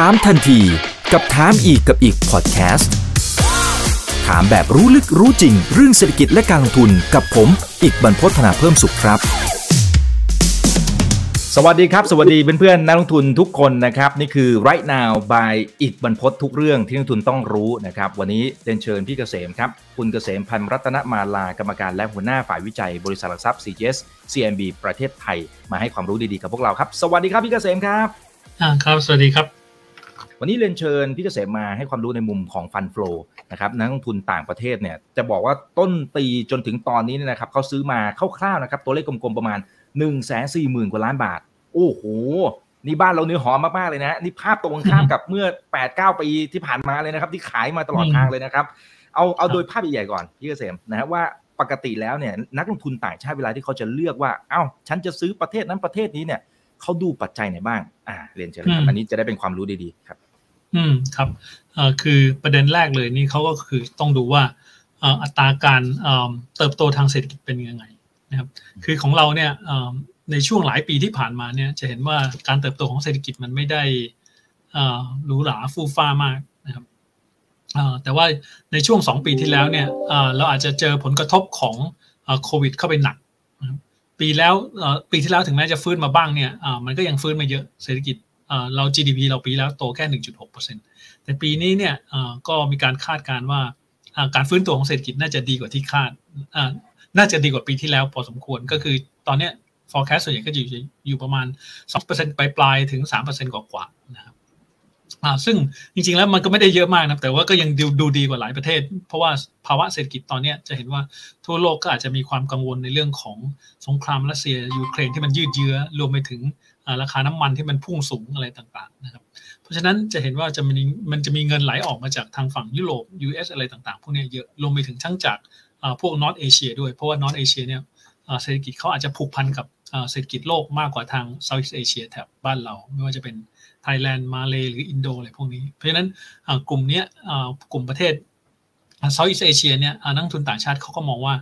ถามทันทีกับถามอีกกับอีกพอดแคสต์ถามแบบรู้ลึกรู้จริง เรื่องเศรษฐกิจและการลงทุนกับผม อีกบรรพฒนาเพิ่มสุขครับ สวัสดีครับ สวัสดีเพื่อนๆนักลงทุนทุกคนนะครับ นี่คือ right now by อีกบรรพททุกเรื่องที่นักลงทุนต้องรู้นะครับ วันนี้เรียนเชิญพี่เกษมครับ คุณเกษมพันธ์รัตนมาลากรรมการและหัวหน้าฝ่ายวิจัยบริษัทหลักทรัพย์ CGS CMB ประเทศไทย มาให้ความรู้ดีๆกับพวกเราครับ สวัสดีครับพี่เกษมครับอ่าครับ สวัสดีครับ วันนี้เรียนเชิญพี่เกษมมาให้ความรู้ในมุมของฟันฟลอนะครับนักลงทุนต่างประเทศเนี่ยจะบอกว่าต้นปีจนถึงตอนนี้เนี่ยนะครับเขาซื้อมาคร่าวๆนะครับตัวเลขกลมๆประมาณ1นึ่งแสนสี่หมื่นกว่าล้านบาท โอ้โหนี่บ้านเราเนื้อหอมมากๆเลยนะนี่ภาพตรงข้ามกับเมื่อ8ปดเปีที่ผ่านมาเลยนะครับ ที่ขายมาตลอดทางเลยนะครับเอาเอาโดยภาพใหญ่ๆก่อนพี่เกษมนะฮะว่าปกติแล้วเนี่ยนักลงทุนต่างชาติเวลาที่เขาจะเลือกว่า เอ้า ฉันจะซื้อประเทศนั้นประเทศนี้เนี่ยเขาดูปัจจัยไหนบ้าง อ่า เรียนเชิญเลยครับ อันนี้จะได้เป็นความรู้ดีๆ ครับ อืมครับคือประเด็นแรกเลยนี่เขาก็คือต้องดูว่าอัตราการเติบโตทางเศรษฐกิจเป็นยังไงนะครับ คือของเราเนี่ยในช่วงหลายปีที่ผ่านมาเนี่ยจะเห็นว่าการเติบโตของเศรษฐกิจมันไม่ได้หรูหราฟูฟ้ามากนะครับแต่ว่าในช่วงสองปีที่แล้วเนี่ยเราอาจจะเจอผลกระทบของโควิดเข้าไปหนัก ปีแล้วปีที่แล้วถึงแม้จะฟื้นมาบ้างเนี่ยมันก็ยังฟื้นมาเยอะเศรษฐกิจ เรา GDP เราปีแล้วโตแค่ 1.6%แต่ปีนี้เนี่ยก็มีการคาดการณ์ว่าการฟื้นตัวของเศรษฐกิจน่าจะดีกว่าที่คาด น่าจะดีกว่าปีที่แล้วพอสมควรก็คือตอนเนี้ย forecast ส่วนใหญ่ก็อยู่อยู่ประมาณ 2%ปลายปลายๆถึง 3%กว่ากว่าๆนะครับซึ่งจริงๆแล้วมันก็ไม่ได้เยอะมากนะแต่ว่าก็ยังดูดูดีกว่าหลายประเทศ เพราะว่าภาวะเศรษฐกิจตอนนี้จะเห็นว่าทั่วโลกก็อาจจะมีความกังวลในเรื่องของสงครามรัสเซียยูเครนที่มันยืดเยื้อรวมไปถึง ราคาน้ำมันที่มันพุ่งสูงอะไรต่างๆนะครับเพราะฉะนั้นจะเห็นว่าจะมีมันจะมีเงินไหลออกมาจากทางฝั่งยุโรป US อะไรต่างๆ พวกนี้เยอะรวมไปถึงทั้งจากพวกนอตเอเชียด้วยเพราะว่านอตเอเชียเนี่ยเศรษฐกิจเขาอาจจะผูกพันกับเศรษฐกิจโลกมากกว่าทาง Southeast Asia แถบบ้านเรา ไม่ว่าจะเป็นไทยแลนด์มาเลหรืออินโดอะไรพวกนี้ เพราะฉะนั้นกลุ่มนี้กลุ่มประเทศ Southeast Asia เนี่ยนักทุนต่างชาติเขาก็มองว่า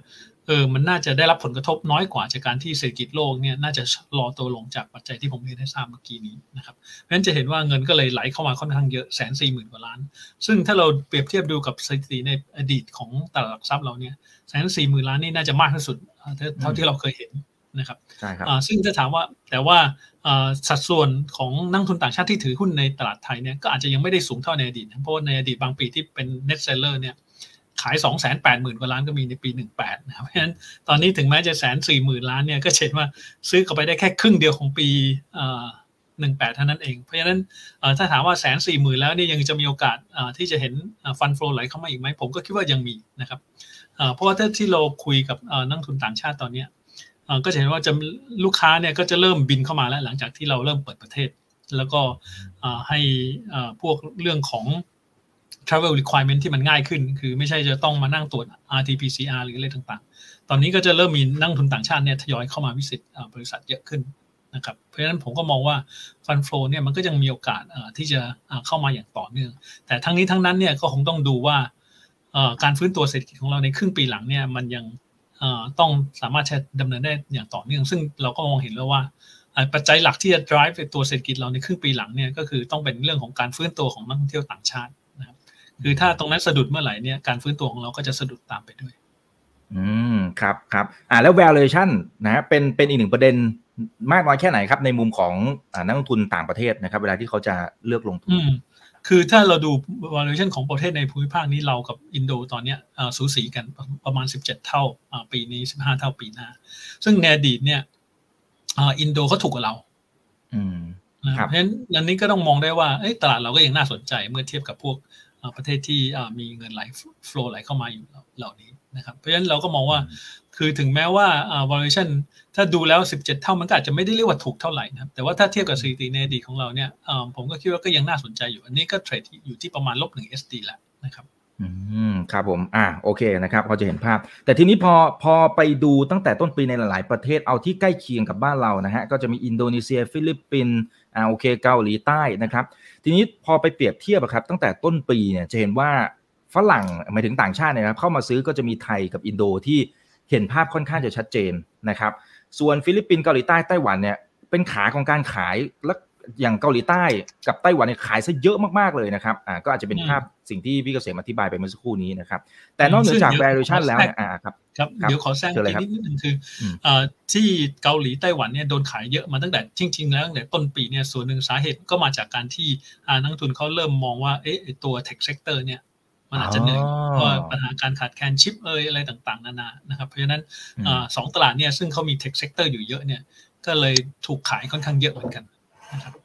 อ่อมันน่าจะได้รับผลกระทบน้อยกว่าจากการที่เศรษฐกิจโลกเนี่ยน่าจะชะลอตัวลงจากปัจจัยที่ผมเรียนให้ทราบเมื่อกี้นี้นะครับเพราะฉะนั้นจะเห็นว่าเงินก็เลยไหลเข้ามาค่อนข้างเยอะแสนสี่หมื่นกว่าล้าน ซึ่งถ้าเราเปรียบเทียบดูกับสถิติในอดีตของตลาดหลักทรัพย์เราเนี่ยแสนสี่หมื่นล้านนี่น่าจะมากที่สุดอ่าเท่าเท่าที่เราเคยเห็นนะครับใช่ครับอ่าซึ่งถ้าถามว่าแต่ว่าอ่าสัดส่วนของนักทุนต่างชาติที่ถือหุ้นในตลาดไทยเนี่ยก็อาจจะยังไม่ได้สูงเท่าในอดีตนะเพราะว่าในอดีตบางปีที่เป็น net seller เนี่ย ขาย 2 8 0 0 0 0 กว่าล้านก็มีในปี 18นะครับเพราะฉะนั้นตอนนี้ถึงแม้จะแสนสี่หมื่นล้านเนี่ยก็เห็นว่าซื้อเข้าไปได้แค่ครึ่งเดียวของปีอ่า18เท่านั้นเอง เพราะฉะนั้นถ้าถามว่าแสนสี่หมื่นแล้วนี่ยังจะมีโอกาสที่จะเห็นฟันโฟลไหลเข้ามาอีกไหมผมก็คิดว่ายังมีนะครับเพราะว่าถ้าที่เราคุยกับนักทุนต่างชาติตอนนี้ก็เห็นว่าจะลูกค้าเนี่ยก็จะเริ่มบินเข้ามาแล้วหลังจากที่เราเริ่มเปิดประเทศ แล้วก็ให้พวกเรื่องของ travel requirement ที่มันง่ายขึ้น คือไม่ใช่จะต้องมานั่งตรวจ RT-PCR หรืออะไรต่างๆ ตอนนี้ก็จะเริ่มมีนักลงทุนต่างชาติเนี่ยทยอยเข้ามาวิสิตบริษัทเยอะขึ้นนะครับ เพราะฉะนั้นผมก็มองว่าฟันโฟเนี่ยมันก็ยังมีโอกาสที่จะเข้ามาอย่างต่อเนื่อง แต่ทั้งนี้ทั้งนั้นเนี่ยก็คงต้องดูว่าการฟื้นตัวเศรษฐกิจของเราในครึ่งปีหลังเนี่ยมันยังต้องสามารถจะดำเนินได้อย่างต่อเนื่อง ซึ่งเราก็มองเห็นแล้วว่าปัจจัยหลักที่จะ drive ตัวเศรษฐกิจเราในครึ่งปีหลังเนี่ยก็คือต้องเป็นเรื่องของการฟื้นตัวของนักท่องเที่ยวต่างชาติ ครับคือถ้าตรงนั้นสะดุดเมื่อไหร่เนี่ยการฟื้นตัวของเราก็จะสะดุดตามไปด้วย อืมครับครับอ่าแล้ว valuation นะฮะเป็นเป็นอีกหนึ่งประเด็นมากน้อยแค่ไหนครับ ในมุมของอ่านักลงทุนต่างประเทศนะครับ เวลาที่เขาจะเลือกลงทุนอืมคือถ้าเราดู valuation ของประเทศในภูมิภาคนี้เรากับอินโดตอนเนี้ยเอ่อสูสีกันประมาณ 17 เท่าอ่าปีนี้ 15 เท่าปีหน้า ซึ่งในอดีตเนี่ยอ่าอินโดเขาถูกกว่าเราอืมนะครับเพราะฉะนั้นอันนี้ก็ต้องมองได้ว่าเอ้ยตลาดเราก็ยังน่าสนใจเมื่อเทียบกับพวกอ่า ประเทศที่อ่ามีเงินไหล flow ไหลเข้ามาอยู่เหล่านี้นะครับ เพราะฉะนั้นเราก็มองว่าคือถึงแม้ว่าอ่า valuation ถ้าดูแล้ว 17 เท่ามันก็อาจจะไม่ได้เรียกว่าถูกเท่าไหร่นะครับแต่ว่าถ้าเทียบกับสถิติในอดีตของเราเนี่ยอ่าผมก็คิดว่าก็ยังน่าสนใจอยู่ อันนี้ก็ trade อยู่ที่ประมาณลบหนึ่ง SD แหละนะครับอืมครับผมอ่าโอเคนะครับพอจะเห็นภาพ แต่ทีนี้พอพอไปดูตั้งแต่ต้นปีในหลาย ๆ ประเทศเอาที่ใกล้เคียงกับบ้านเรานะฮะก็จะมีอินโดนีเซีย ฟิลิปปินส์ อ่าโอเคเกาหลีใต้นะครับ ทีนี้พอไปเปรียบเทียบครับ ตั้งแต่ต้นปีเนี่ยจะเห็นว่าฝรั่งหมายถึงต่างชาติเนี่ยนะครับ เข้ามาซื้อก็จะมีไทยกับอินโดที่เห็นภาพค่อนข้างจะชัดเจนนะครับ ส่วนฟิลิปปินส์เกาหลีใต้ไต้หวันเนี่ยเป็นขาของการขายและ อย่างเกาหลีใต้กับไต้หวันเนี่ยขายซะเยอะมากๆเลยนะครับอ่าก็อาจจะเป็นภาพสิ่งที่พี่เกษมอธิบายไปเมื่อสักครู่นี้นะครับ แต่นอกเหนือจาก valuation แล้วเนี่ยอ่าครับครับครับเดี๋ยวขอแทรกเชิญเลยอีกครับนิดนึงคืออมเอ่อที่เกาหลีไต้หวันเนี่ยโดนขายเยอะมาตั้งแต่จริง ๆ แล้วตั้งแต่ต้นปีเนี่ยส่วนหนึ่งสาเหตุก็มาจากการที่อ่านักลงทุนเขาเริ่มมองว่าเอ๊ะไอ้ตัว tech sector เนี่ยมันอาจจะเหนื่อยอ๋อเพราะว่าปัญหาการขาดแคลนชิปเอยอะไรต่างๆ นานานะครับเพราะฉะนั้นอืมอ่าสองตลาดเนี่ยซึ่งเขามี tech sector อยู่เยอะเนี่ยก็เลยถูกขายค่อนข้างเยอะเหมือนกันนะครับ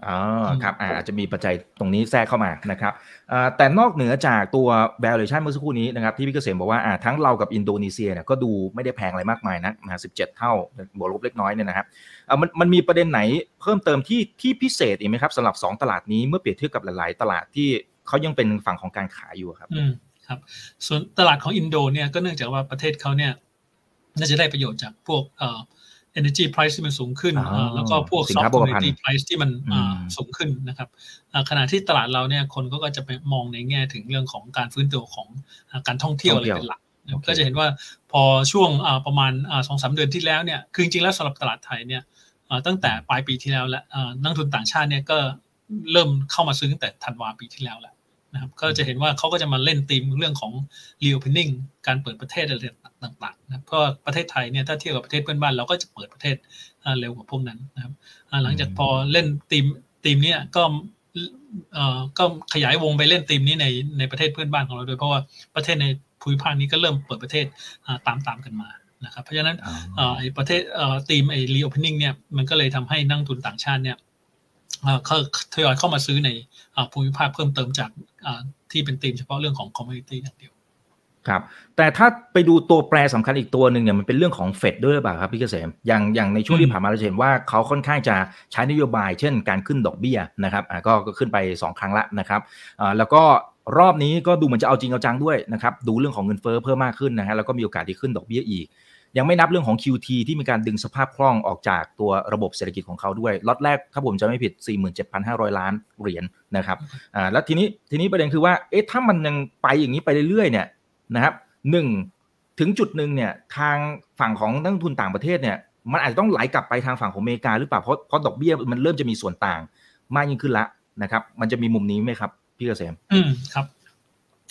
อ๋อครับอ่าอาจจะมีปัจจัยตรงนี้แทรกเข้ามานะครับอ่าแต่นอกเหนือจากตัว valuation เมื่อสักครู่นี้นะครับที่พี่เกษมบอกว่าอ่าทั้งเรากับอินโดนีเซียเนี่ยก็ดูไม่ได้แพงอะไรมากมายนะนะสิบเจ็ดเท่าบวกลบเล็กน้อยเนี่ยนะครับอ่ามันมันมีประเด็นไหนเพิ่มเติมที่ที่พิเศษอีกไหมครับสำหรับ 2 ตลาดนี้เมื่อเปรียบเทียบกับหลาย ๆ ตลาดที่เขายังเป็นฝั่งของการขายอยู่ครับอืมครับส่วนตลาดของอินโดเนี่ยก็เนื่องจากว่าประเทศเขาเนี่ยน่าจะได้ประโยชน์จากพวกเอ่อ energy price ที่มันสูงขึ้นอ๋อเอ่อแล้วก็พวกสิน soft ค้าโภคภัณฑ์ commodity price ที่มันอ่าอืมสูงขึ้นนะครับอ่าขณะที่ตลาดเราเนี่ยคนก็ก็จะไปมองในแง่ถึงเรื่องของการฟื้นตัวของอ่าการท่องเที่ยวอะไรเป็นหลักนะครับโอเคก็จะเห็นว่าพอช่วงอ่าประมาณอ่าสองสามเดือนที่แล้วเนี่ยคือจริงๆแล้วสำหรับตลาดไทยเนี่ยอ่าตั้งแต่ปลายปีที่แล้วและอ่านักลงทุนต่างชาติเนี่ยก็เริ่มเข้ามาซื้อตั้งแต่ธันวาปีที่แล้วแหละ นะครับก็จะเห็นว่าเขาก็จะมาเล่นธีมเรื่องของ reopening การเปิดประเทศอะไรต่างๆนะเพราะว่าประเทศไทยเนี่ยถ้าเทียบกับประเทศเพื่อนบ้านเราก็จะเปิดประเทศอ่าเร็วกว่าพวกนั้นนะครับอ่าหลังจากพอเล่นธีมธีมเนี้ยก็เอ่อก็ขยายวงไปเล่นธีมนี้ในในประเทศเพื่อนบ้านของเราด้วยเพราะว่าประเทศในภูมิภาคนี้ก็เริ่มเปิดประเทศอ่าตามตามๆกันมานะครับเพราะฉะนั้นเอ่อไอ้ประเทศเอ่อทีมไอ้ reopening เนี่ยมันก็เลยทำให้นักลงทุนต่างชาติเนี่ย เขาทยอยเข้ามาซื้อในภูมิภาคเพิ่มเติมจากที่เป็นทีมเฉพาะเรื่องของ commodity อย่างเดียวครับแต่ถ้าไปดูตัวแปรสำคัญอีกตัวหนึ่งเนี่ยมันเป็นเรื่องของเฟดด้วยหรือเปล่าครับพี่เกษมอย่างอย่างในช่วงที่ผ่านมาเราเห็นว่าเขาค่อนข้างจะใช้นโยบาย เช่นการขึ้นดอกเบี้ยนะครับอ่าก็ก็ขึ้นไป 2 ครั้งละนะครับอ่าแล้วก็รอบนี้ก็ดูเหมือนจะเอาจริงเอาจังด้วยนะครับดูเรื่องของเงินเฟ้อเพิ่มมากขึ้นนะฮะแล้วก็มีโอกาสที่ขึ้นดอกเบี้ยอีก ยังไม่นับเรื่องของ QT ที่มีการดึงสภาพคล่องออกจากตัวระบบเศรษฐกิจของเขาด้วยล็อตแรกถ้าผมจะไม่ผิด 47,500 ล้านเหรียญนะครับอ่าแล้วทีนี้ทีนี้ประเด็นคือว่าเอ๊ะถ้ามันยังไปอย่างนี้ไปเรื่อยๆเนี่ยนะครับหนึ่งถึงจุดหนึ่งเนี่ยทางฝั่งของนักลงทุนต่างประเทศเนี่ยมันอาจจะต้องไหลกลับไปทางฝั่งของอเมริกาหรือเปล่าเพราะเพราะดอกเบี้ยมันเริ่มจะมีส่วนต่างมากยิ่งขึ้นละนะครับ มันจะมีมุมนี้ไหมครับ พี่เกษมอืมครับ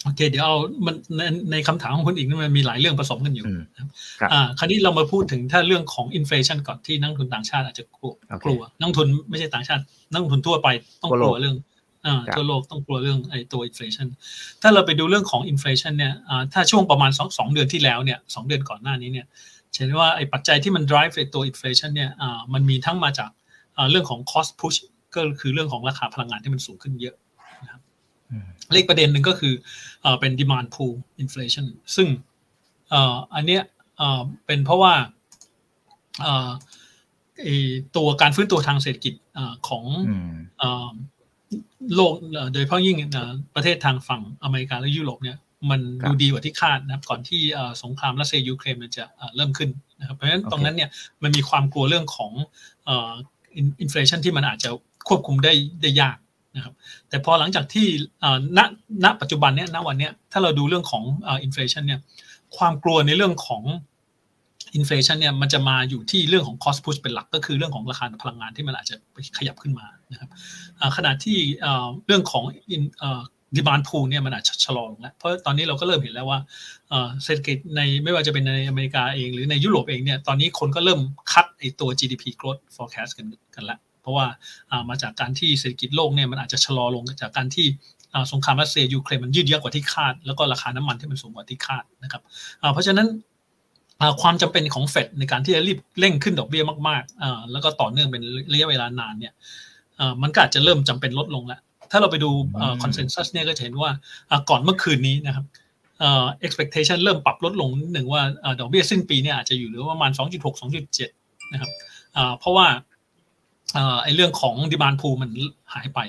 โอเค เดี๋ยวเอ่อมันในในคำถามของคุณอิกนี่มันมีหลายเรื่องผสมกันอยู่อืมนะครับครับอ่าคราวนี้เรามาพูดถึงถ้าเรื่องของ inflation ก่อนที่นักลงทุนต่างชาติอาจจะกลัวโอเคกลัวนักลงทุนไม่ใช่ต่างชาติ นักลงทุนทั่วไปต้องทั่วโลกกลัวเรื่องอ่าครับทั่วโลกต้องกลัวเรื่องไอ้ตัว inflation ถ้าเราไปดูเรื่องของ inflation เนี่ยอ่าถ้าช่วงประมาณสองสองเดือนที่แล้วเนี่ยสองเดือนก่อนหน้านี้เนี่ยจะเห็นว่าไอ้ปัจจัยที่มัน drive ไอ้ตัว inflation เนี่ยอ่ามันมีทั้งมาจากอ่าเรื่องของ cost push ก็คือเรื่องของราคาพลังงานที่มันสูงขึ้นเยอะอืม เลขประเด็นหนึ่งก็คือเอ่อเป็น demand pull inflation ซึ่งเอ่ออันเนี้ยเอ่อเป็นเพราะว่าเอ่อไอ้ตัวการฟื้นตัวทางเศรษฐกิจเอ่อของอืมเอ่อโลกเอ่อโดยเฉพาะยิ่งเอ่อประเทศทางฝั่งอเมริกาและยุโรปเนี่ยมันครับดูดีกว่าที่คาดนะครับก่อนที่เอ่อสงครามรัสเซียยูเครนมันจะเอ่อเริ่มขึ้นนะครับเพราะฉะนั้นโอเคตรงนั้นเนี่ยมันมีความกลัวเรื่องของเอ่อ inflation ที่มันอาจจะควบคุมได้ได้ยาก นะครับแต่พอหลังจากที่ณณปัจจุบันเนี้ยณวันเนี้ยถ้าเราดูเรื่องของ inflation เนี่ยความกลัวในเรื่องของ inflation เนี่ยมันจะมาอยู่ที่เรื่องของ cost push เป็นหลักก็คือเรื่องของราคาพลังงานที่มันอาจจะขยับขึ้นมานะครับขณะที่เรื่องของ in- เอ่อ demand pull เนี่ยมันอาจจะชะลอลงแล้วเพราะตอนนี้เราก็เริ่มเห็นแล้วว่าเอ่อเศรษฐกิจในไม่ว่าจะเป็นในอเมริกาเองหรือในยุโรปเองเนี่ยตอนนี้คนก็เริ่มคัดไอตัว GDP growth forecast กันกันแล้ว เพราะว่าอ่ามาจากการที่เศรษฐกิจโลกเนี่ยมันอาจจะชะลอลงจากการที่อ่าสงครามรัสเซียยูเครนมันยืดเยื้อกว่าที่คาด แล้วก็ราคาน้ำมันที่มันสูงกว่าที่คาดนะครับอ่าเพราะฉะนั้นอ่าความจำเป็นของเฟดในการที่จะรีบเร่งขึ้นดอกเบี้ยมากๆอ่าแล้วก็ต่อเนื่องเป็นระยะเวลานานเนี่ยอ่ามันก็อาจจะเริ่มจำเป็นลดลงแล้ว ถ้าเราไปดูคอนเซนแซสเนี่ยก็จะเห็นว่าอ่าก่อนเมื่อคืนนี้นะครับเอ่อ expectation เริ่มปรับลดลงนิดหนึ่งว่าอ่าดอกเบี้ยสิ้นปีเนี่ยอาจจะอยู่เหลือประมาณ 2.6 2.7 นะครับอ่าเพราะว่าเอ่อ ไอเรื่องของ demand pool มันหายไป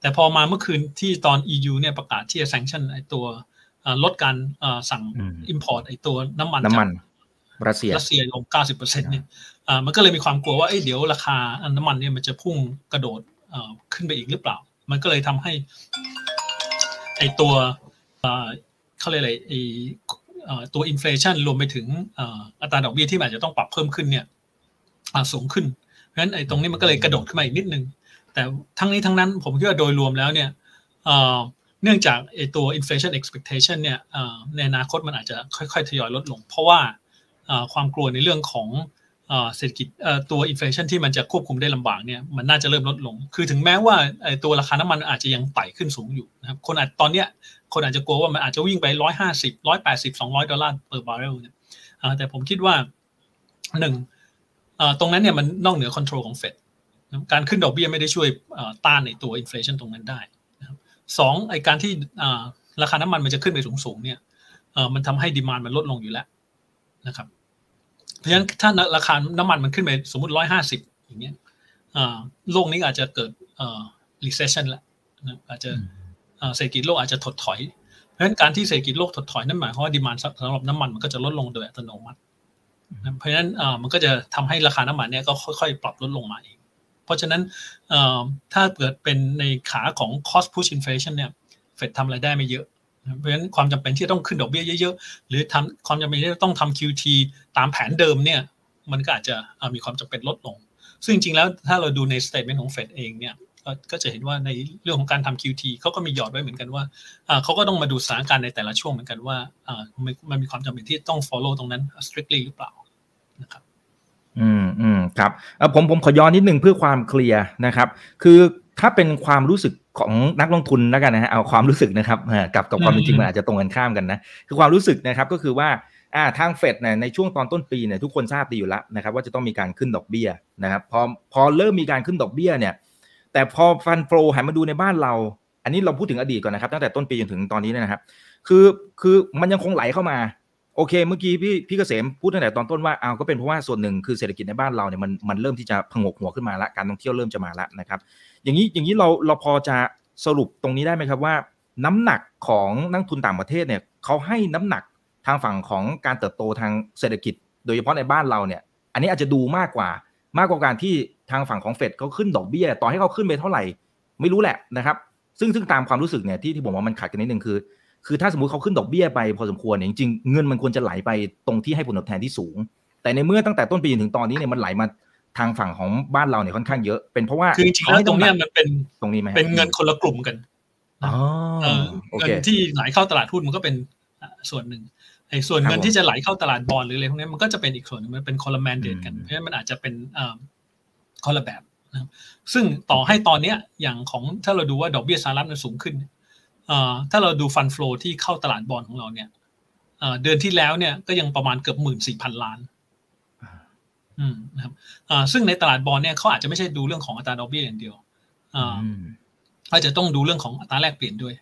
แต่พอมาเมื่อคืนที่ตอน EU เนี่ยประกาศที่จะ sanction ไอตัวเอ่อลดการเอ่อสั่งอืม import ไอตัวน้ำมันน้ำมันจากรัสเซียรัสเซียลง 90%เนี่ยอ่ามันก็เลยมีความกลัวว่าเอ้ยเดี๋ยวราคาน้ำมันเนี่ยมันจะพุ่งกระโดดเอ่อขึ้นไปอีกหรือเปล่า มันก็เลยทำให้ไอตัวเอ่อเขาเรียกอะไรไอเอ่อตัว inflation รวมไปถึงเอ่ออัตราดอกเบี้ยที่มันอาจจะต้องปรับเพิ่มขึ้นเนี่ยอ่าสูงขึ้น เพราะฉะนั้นไอ้ตรงนี้มันก็เลยกระโดดขึ้นมาอีกนิดนึง แต่ทั้งนี้ทั้งนั้นผมคิดว่าโดยรวมแล้วเนี่ยเนื่องจากไอ้ตัว inflation expectation เนี่ยในอนาคตมันอาจจะค่อยๆทยอยลดลง เพราะว่าความกลัวในเรื่องของเศรษฐกิจตัว inflation ที่มันจะควบคุมได้ลำบากเนี่ยมันน่าจะเริ่มลดลง คือถึงแม้ว่าตัวราคาน้ำมันอาจจะยังไต่ขึ้นสูงอยู่นะครับคนอาจตอนเนี้ยคนอาจจะกลัวว่ามันอาจจะวิ่งไปร้อยห้าสิบร้อยแปดสิบสองร้อยดอลลาร์ per barrel เนี่ยแต่ผมคิดว่าหนึ่ง ตรงนั้นเนี่ยมันนอกเหนือ control ของเฟดการขึ้นดอกเบี้ยไม่ได้ช่วยต้านในตัว inflation ตรงนั้นได้สองไอการที่ราคาน้ำมันมันจะขึ้นไปสูงๆเนี่ยมันทำให้ดีมานมันลดลงอยู่แล้วนะครับ เพราะฉะนั้นถ้าราคาน้ำมันมันขึ้นไปสมมติร้อยห้าสิบอย่างเงี้ยโลกนี้อาจจะเกิด recession ล้วอาจจะเศรษฐกิจโลกอาจจะถดถอย เพราะฉะนั้นการที่เศรษฐกิจโลกถดถอยนั่นหมายความว่าดีมานสำหรับน้ำมันมันก็จะลดลงโดยอัตโนมัติ เพราะฉะนั้นมันก็จะทำให้ราคาน้ำมันเนี่ยก็ค่อยๆ ปรับลดลงมาเองเพราะฉะนั้นถ้าเกิดเป็นในขาของ cost push inflation เนี่ยเฟดทำอะไรได้ไม่เยอะเพราะฉะนั้นความจำเป็นที่ต้องขึ้นดอกเบี้ยเยอะๆ หรือทำความจำเป็นที่ต้องทำ QT ตามแผนเดิมเนี่ยมันก็อาจจะมีความจำเป็นลดลง ซึ่งจริงๆแล้วถ้าเราดูในสเตทเมนต์ของเฟดเองเนี่ย ก็จะเห็นว่าในเรื่องของการทำ QT เขาก็มีหยอดไว้เหมือนกันว่าเขาก็ต้องมาดูสถานการณ์ในแต่ละช่วงเหมือนกันว่ามันมีความจำเป็นที่ต้อง follow ตรงนั้น strictly หรือเปล่านะครับอืมอืมครับผมผมขอย้อนนิดนึงเพื่อความเคลียร์นะครับ คือถ้าเป็นความรู้สึกของนักลงทุนแล้วกันนะฮะเอาความรู้สึกนะครับกับกับความจริงมันอาจจะตรงกันข้ามกันนะคือความรู้สึกนะครับก็คือว่าอ่าทางเฟดเนี่ยในช่วงตอนต้นปีเนี่ยทุกคนทราบดีอยู่แล้วนะครับว่าจะต้องมีการขึ้นดอกเบี้ยนะครับพอพอเริ่มมีการขึ้นดอกเบี้ยเนี่ย แต่พอฟันโฟลหันมาดูในบ้านเรา อันนี้เราพูดถึงอดีตก่อนนะครับ ตั้งแต่ต้นปีจนถึงตอนนี้นะครับ คือคือมันยังคงไหลเข้ามาโอเคเมื่อกี้พี่พี่เกษมพูดตั้งแต่ตอนต้นว่าเอาก็เป็นเพราะว่าส่วนหนึ่งคือเศรษฐกิจในบ้านเราเนี่ยมันมันเริ่มที่จะพงกหัวขึ้นมาละการท่องเที่ยวเริ่มจะมาละนะครับอย่างนี้อย่างนี้เราเราพอจะสรุปตรงนี้ได้ไหมครับว่า น้ำหนักของนักทุนต่างประเทศเนี่ยเขาให้น้ำหนักทางฝั่งของการเติบโตทางเศรษฐกิจ โดยเฉพาะในบ้านเราเนี่ย อันนี้อาจจะดูมากกว่า มากกว่าการที่ทางฝั่งของเฟดเขาขึ้นดอกเบี้ย ต่อให้เขาขึ้นไปเท่าไหร่ ไม่รู้แหละนะครับ ซึ่งซึ่งตามความรู้สึกเนี่ยที่ที่ผมว่ามันขัดกันนิดนึงคือ คือถ้าสมมติเขาขึ้นดอกเบี้ยไปพอสมควรเนี่ยจริงเงินมันควรจะไหลไปตรงที่ให้ผลตอบแทนที่สูง แต่ในเมื่อตั้งแต่ต้นปีถึงตอนนี้เนี่ยมันไหลมาทางฝั่งของบ้านเราเนี่ยค่อนข้างเยอะเป็นเพราะว่าคือจริงๆแล้วตรงนี้มันเป็นตรงนี้ไหมเป็นเงินคนละกลุ่มกันเงินที่ไหลเข้าตลาดหุ้นมันก็เป็นส่วนหนึ่ง ไอ้ส่วนเงินที่จะไหลเข้าตลาดบอลหรืออะไรพวกนี้มันก็จะเป็นอีกส่วนนึงมันเป็นคนละแมนเดตกันเพราะฉะนั้นมันอาจจะเป็นคนละแบบนะซึ่งต่อให้ตอนเนี้ยอย่างของถ้าเราดูว่าดอกเบี้ยสหรัฐมันสูงขึ้นถ้าเราดูฟันฟลูที่เข้าตลาดบอลของเราเนี่ยเดือนที่แล้วเนี่ยก็ยังประมาณเกือบหมื่นสี่พันล้านอืมนะครับซึ่งในตลาดบอลเนี่ยเขาอาจจะไม่ใช่ดูเรื่องของอัตราดอกเบี้ยอย่างเดียวอาจจะต้องดูเรื่องของอัตราแลกเปลี่ยนด้วย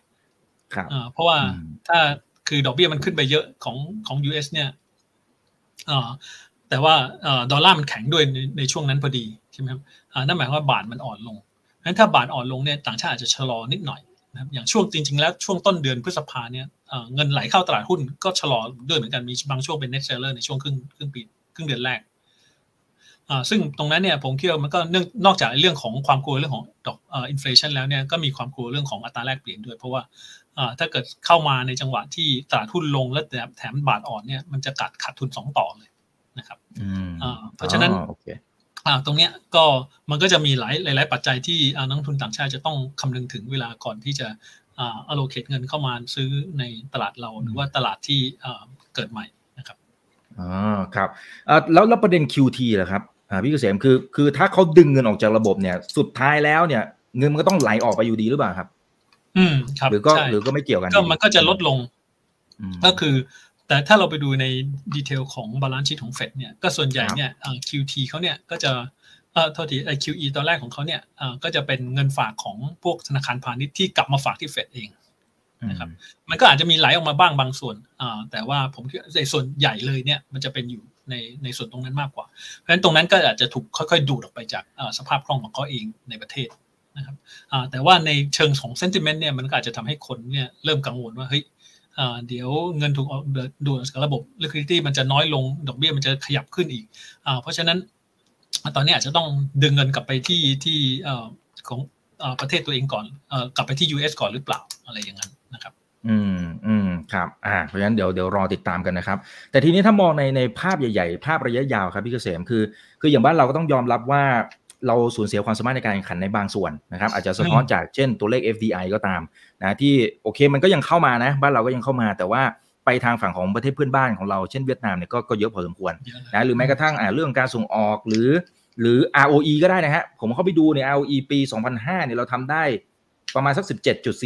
ครับเพราะว่าถ้า คือดอกเบี้ยมันขึ้นไปเยอะของของ US เนี่ยแต่ว่าดอลลาร์มันแข็งด้วยในในช่วงนั้นพอดีใช่ไหมครับนั่นหมายความว่าบาทมันอ่อนลงงั้นถ้าบาทอ่อนลงเนี่ยต่างชาติอาจจะชะลอนิดหน่อยนะครับอย่างช่วงจริง ๆ แล้วช่วงต้นเดือนพฤษภาเนี่ยเงินไหลเข้าตลาดหุ้นก็ชะลอด้วยเหมือนกันมีบางช่วงเป็น net seller ในช่วงครึ่งครึ่งปีครึ่งเดือนแรก ซึ่งตรงนั้นเนี่ยผมคิดว่ามันก็เนื่องนอกจากเรื่องของความกลัวเรื่องของดอกอินฟลชันแล้วเนี่ยก็มีความกลัวเรื่องของอัตราแลกเปลี่ยนด้วย เพราะว่าถ้าเกิดเข้ามาในจังหวะที่ตลาดหุ้นลงแล้วแถมบาทอ่อนเนี่ยมันจะกัดขาดทุนสองต่อเลยนะครับเพราะฉะนั้นตรงเนี้ยก็มันก็จะมีหลายหลาย ๆ ปัจจัยที่นักทุนต่างชาติจะต้องคำนึงถึงเวลาก่อนที่จะอ่า allocate เงินเข้ามาซื้อในตลาดเราหรือว่าตลาดที่เกิดใหม่นะครับอ๋อครับแล้วแล้วประเด็น QT ล่ะครับ พี่เกษมคือคือถ้าเขาดึงเงินออกจากระบบเนี่ย สุดท้ายแล้วเนี่ย เงินมันก็ต้องไหลออกไปอยู่ดีหรือเปล่าครับ อืมครับหรือก็หรือก็ไม่เกี่ยวกันก็มันก็จะลดลงก็คือ แต่ถ้าเราไปดูใน detail ของ balance sheet ของเฟดเนี่ยก็ส่วนใหญ่เนี่ย QT เขาเนี่ยก็จะเอ่อโทษทีไอ QE ตอนแรกของเขาเนี่ยก็จะเป็นเงินฝากของพวกธนาคารพาณิชย์ที่กลับมาฝากที่เฟดเองนะครับมันก็อาจจะมีไหลออกมาบ้างบางส่วนอ่าแต่ว่าผมคิดในส่วนใหญ่เลยเนี่ยมันจะเป็นอยู่ ในในส่วนตรงนั้นมากกว่า เพราะฉะนั้นตรงนั้นก็อาจจะถูกค่อยๆ ดูดออกไปจากสภาพคล่องของเขาเองในประเทศนะครับแต่ว่าในเชิงของเซนติเมนต์เนี่ยมันก็อาจจะทำให้คนเนี่ยเริ่มกังวลว่าเฮ้ยเดี๋ยวเงินถูกดูดจากระบบ liquidity มันจะน้อยลงดอกเบี้ยมันจะขยับขึ้นอีก เพราะฉะนั้นตอนนี้อาจจะต้องดึงเงินกลับไปที่ที่ของประเทศตัวเองก่อนกลับไปที่ US ก่อนหรือเปล่าอะไรอย่างนั้นนะครับ อืมอืมครับ อ่า เพราะฉะนั้นเดี๋ยวเดี๋ยวรอติดตามกันนะครับ แต่ทีนี้ถ้ามองในในภาพใหญ่ๆ ภาพระยะยาวครับพี่เกษมคือ คืออย่างบ้านเราก็ต้องยอมรับว่าเราสูญเสียความสามารถในการแข่งขันในบางส่วนนะครับ อาจจะสะท้อนจากเช่นตัวเลข FDI ก็ตามนะที่โอเคมันก็ยังเข้ามานะ บ้านเราก็ยังเข้ามาแต่ว่าไปทางฝั่งของประเทศเพื่อนบ้านของเราเช่นเวียดนามเนี่ยก็ก็เยอะพอสมควรนะหรือแม้กระทั่งอ่าเรื่องการส่งออกหรือหรือ ROE ก็ได้นะฮะผมเข้าไปดูใน ROE ปี 2005เนี่ยเราทำได้ประมาณสัก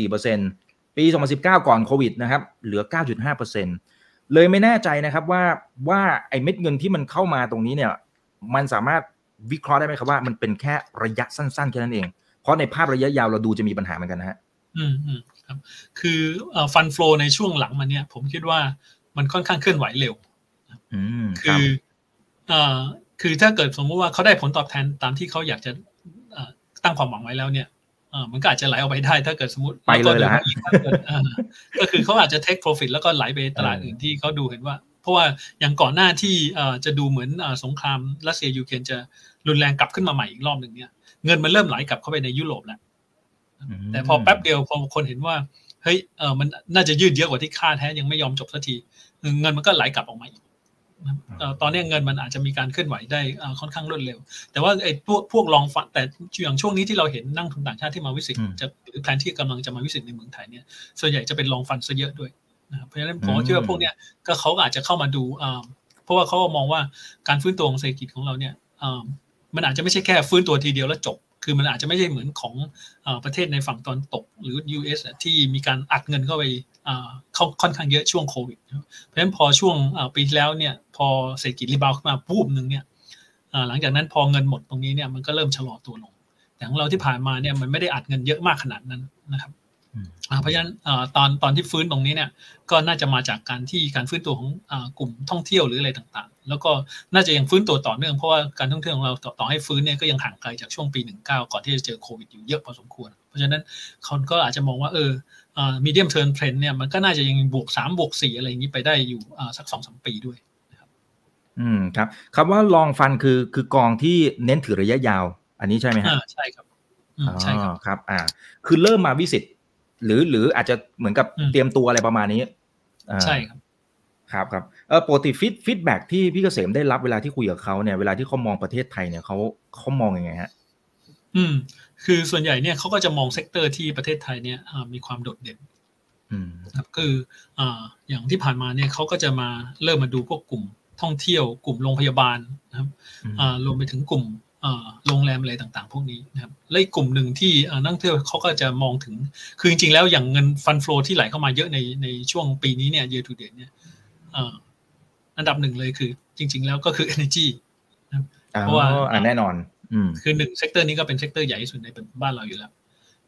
17.4% ปี 2019 ก่อนโควิดนะครับเหลือ 9.5%เลยไม่แน่ใจนะครับว่าว่าไอ้เม็ดเงินที่มันเข้ามาตรงนี้เนี่ยมันสามารถวิเคราะห์ได้ไหมครับว่ามันเป็นแค่ระยะสั้นๆแค่นั้นเอง เพราะในภาพระยะยาวเราดูจะมีปัญหาเหมือนกันนะฮะอืมอืมครับคือฟันฟลอในช่วงหลังมาเนี่ย ผมคิดว่ามันค่อนข้างเคลื่อนไหวเร็วอืมคือเอ่อคือถ้าเกิดสมมติว่าเขาได้ผลตอบแทนตามที่เขาอยากจะเอ่อตั้งความหวังไว้แล้วเนี่ย เออมันก็อาจจะไหลออกไปได้ ถ้าเกิดสมมติไปเลยเหรอฮะถ้าเกิดเอ่อก็คือเขาอาจจะ take profit แล้วก็ไหลไปตลาดอื่นที่เขาดูเห็นว่า เพราะว่าอย่างก่อนหน้าที่เอ่อจะดูเหมือนเอ่อสงครามรัสเซียยูเครนจะรุนแรงกลับขึ้นมาใหม่อีกรอบหนึ่งเนี่ยเงินมันเริ่มไหลกลับเข้าไปในยุโรปแล้วมแต่พอแป๊บเดียวพอคนเห็นว่าเฮ้ยเออมันน่าจะยืดเยอะกว่าที่คาดแท้ยังไม่ยอมจบสักที เงินมันก็ไหลกลับออกมาอีกนะครับเอ่อ ตอนนี้เงินมันอาจจะมีการเคลื่อนไหวได้เอ่อค่อนข้างรวดเร็ว แต่ว่าไอ้พวกพวกลองฟันแต่อย่างช่วงนี้ที่เราเห็นนั่งทุนต่างชาติที่มาวิสิตจะหรือแผนที่กำลังจะมาวิสิตในเมืองไทยเนี่ยส่วนใหญ่จะเป็นลองฟันซะเยอะด้วยนะครับเพราะฉะนั้นผมก็คิดว่าพวกเนี้ยก็เขาก็อาจจะเข้ามาดูอ่าเพราะว่าเขาก็มองว่าการฟื้นตัวของเศรษฐกิจของเราเนี่ยอ่ามันอาจจะไม่ใช่แค่ฟื้นตัวทีเดียวแล้วจบ คือมันอาจจะไม่ใช่เหมือนของเอ่อประเทศในฝั่งตอนตก หรือ US อะที่มีการอัดเงินเข้าไปอ่าเข้าค่อนข้างเยอะช่วงโควิดนะครับเพราะฉะนั้นพอช่วงอ่าปีที่แล้วเนี่ยพ อเศรษฐกิจรีบาวขึ้นมาปุ๊บหนึ่งเนี่ยหลังจากนั้นพอเงินหมดตรงนี้เนี่ยมันก็เริ่มชะลอตัวลง แต่ของเราที่ผ่านมาเนี่ยมันไม่ได้อัดเงินเยอะมากขนาดนั้นนะครับเพราะฉะนั้นตอนตอนที่ฟื้นตรงนี้เนี่ยก็น่าจะมาจากการที่การฟื้นตัวของกลุ่มท่องเที่ยวหรืออะไรต่างๆ แล้วก็น่าจะยังฟื้นตัวต่อเนื่องเพราะว่าการท่องเที่ยวของเราต่อให้ฟื้นเนี่ยก็ยังห่างไกลจากช่วงปี 19 ก่อนที่จะเจอโควิดอยู่เยอะพอสมควร เพราะฉะนั้นเขาก็อาจจะมองว่าเออ medium term trend เนี่ยมันก็น่าจะยังบวก 3 บวก 4 อะไรอย่างนี้ไปได้อยู่สัก2อสปีด้วย อืมครับคำว่า long fund คือคือกองที่เน้นถือระยะยาว อันนี้ใช่ไหมฮะอ่าใช่ครับอืมใช่ครับอ๋อครับ อ่า คือเริ่มมา visit หรือหรืออาจจะเหมือนกับอืมเตรียมตัวอะไรประมาณนี้อ่าใช่ครับ ครับครับเออปกติ feed feedback ที่พี่เกษมได้รับเวลาที่คุยกับเขาเนี่ยเวลาที่เขามองประเทศไทยเนี่ยเขาเขามองยังไงฮะ อืม คือส่วนใหญ่เนี่ยเขาก็จะมอง sector ที่ประเทศไทยเนี่ยอ่ามีความโดดเด่นอืมครับคืออ่าอย่างที่ผ่านมาเนี่ยเขาก็จะมาเริ่มมาดูพวกกลุ่ม ท่องเที่ยว กลุ่มโรงพยาบาลนะครับอืมอ่ารวมไปถึงกลุ่มอ่าโรงแรมอะไรต่างๆ พวกนี้นะครับและอีกกลุ่มหนึ่งที่อ่านักท่องเที่ยวเขาก็จะมองถึง คือจริงๆแล้วอย่างเงิน fund flow ที่ไหลเข้ามาเยอะในในช่วงปีนี้เนี่ย year to date เนี่ยอ่าอันดับหนึ่งเลยคือ จริง ๆ แล้วก็คือ energy เพราะว่าอ่าแน่นอนอืมคือหนึ่ง sector นี้ก็เป็น sector ใหญ่ที่สุดในบ้านเราอยู่แล้ว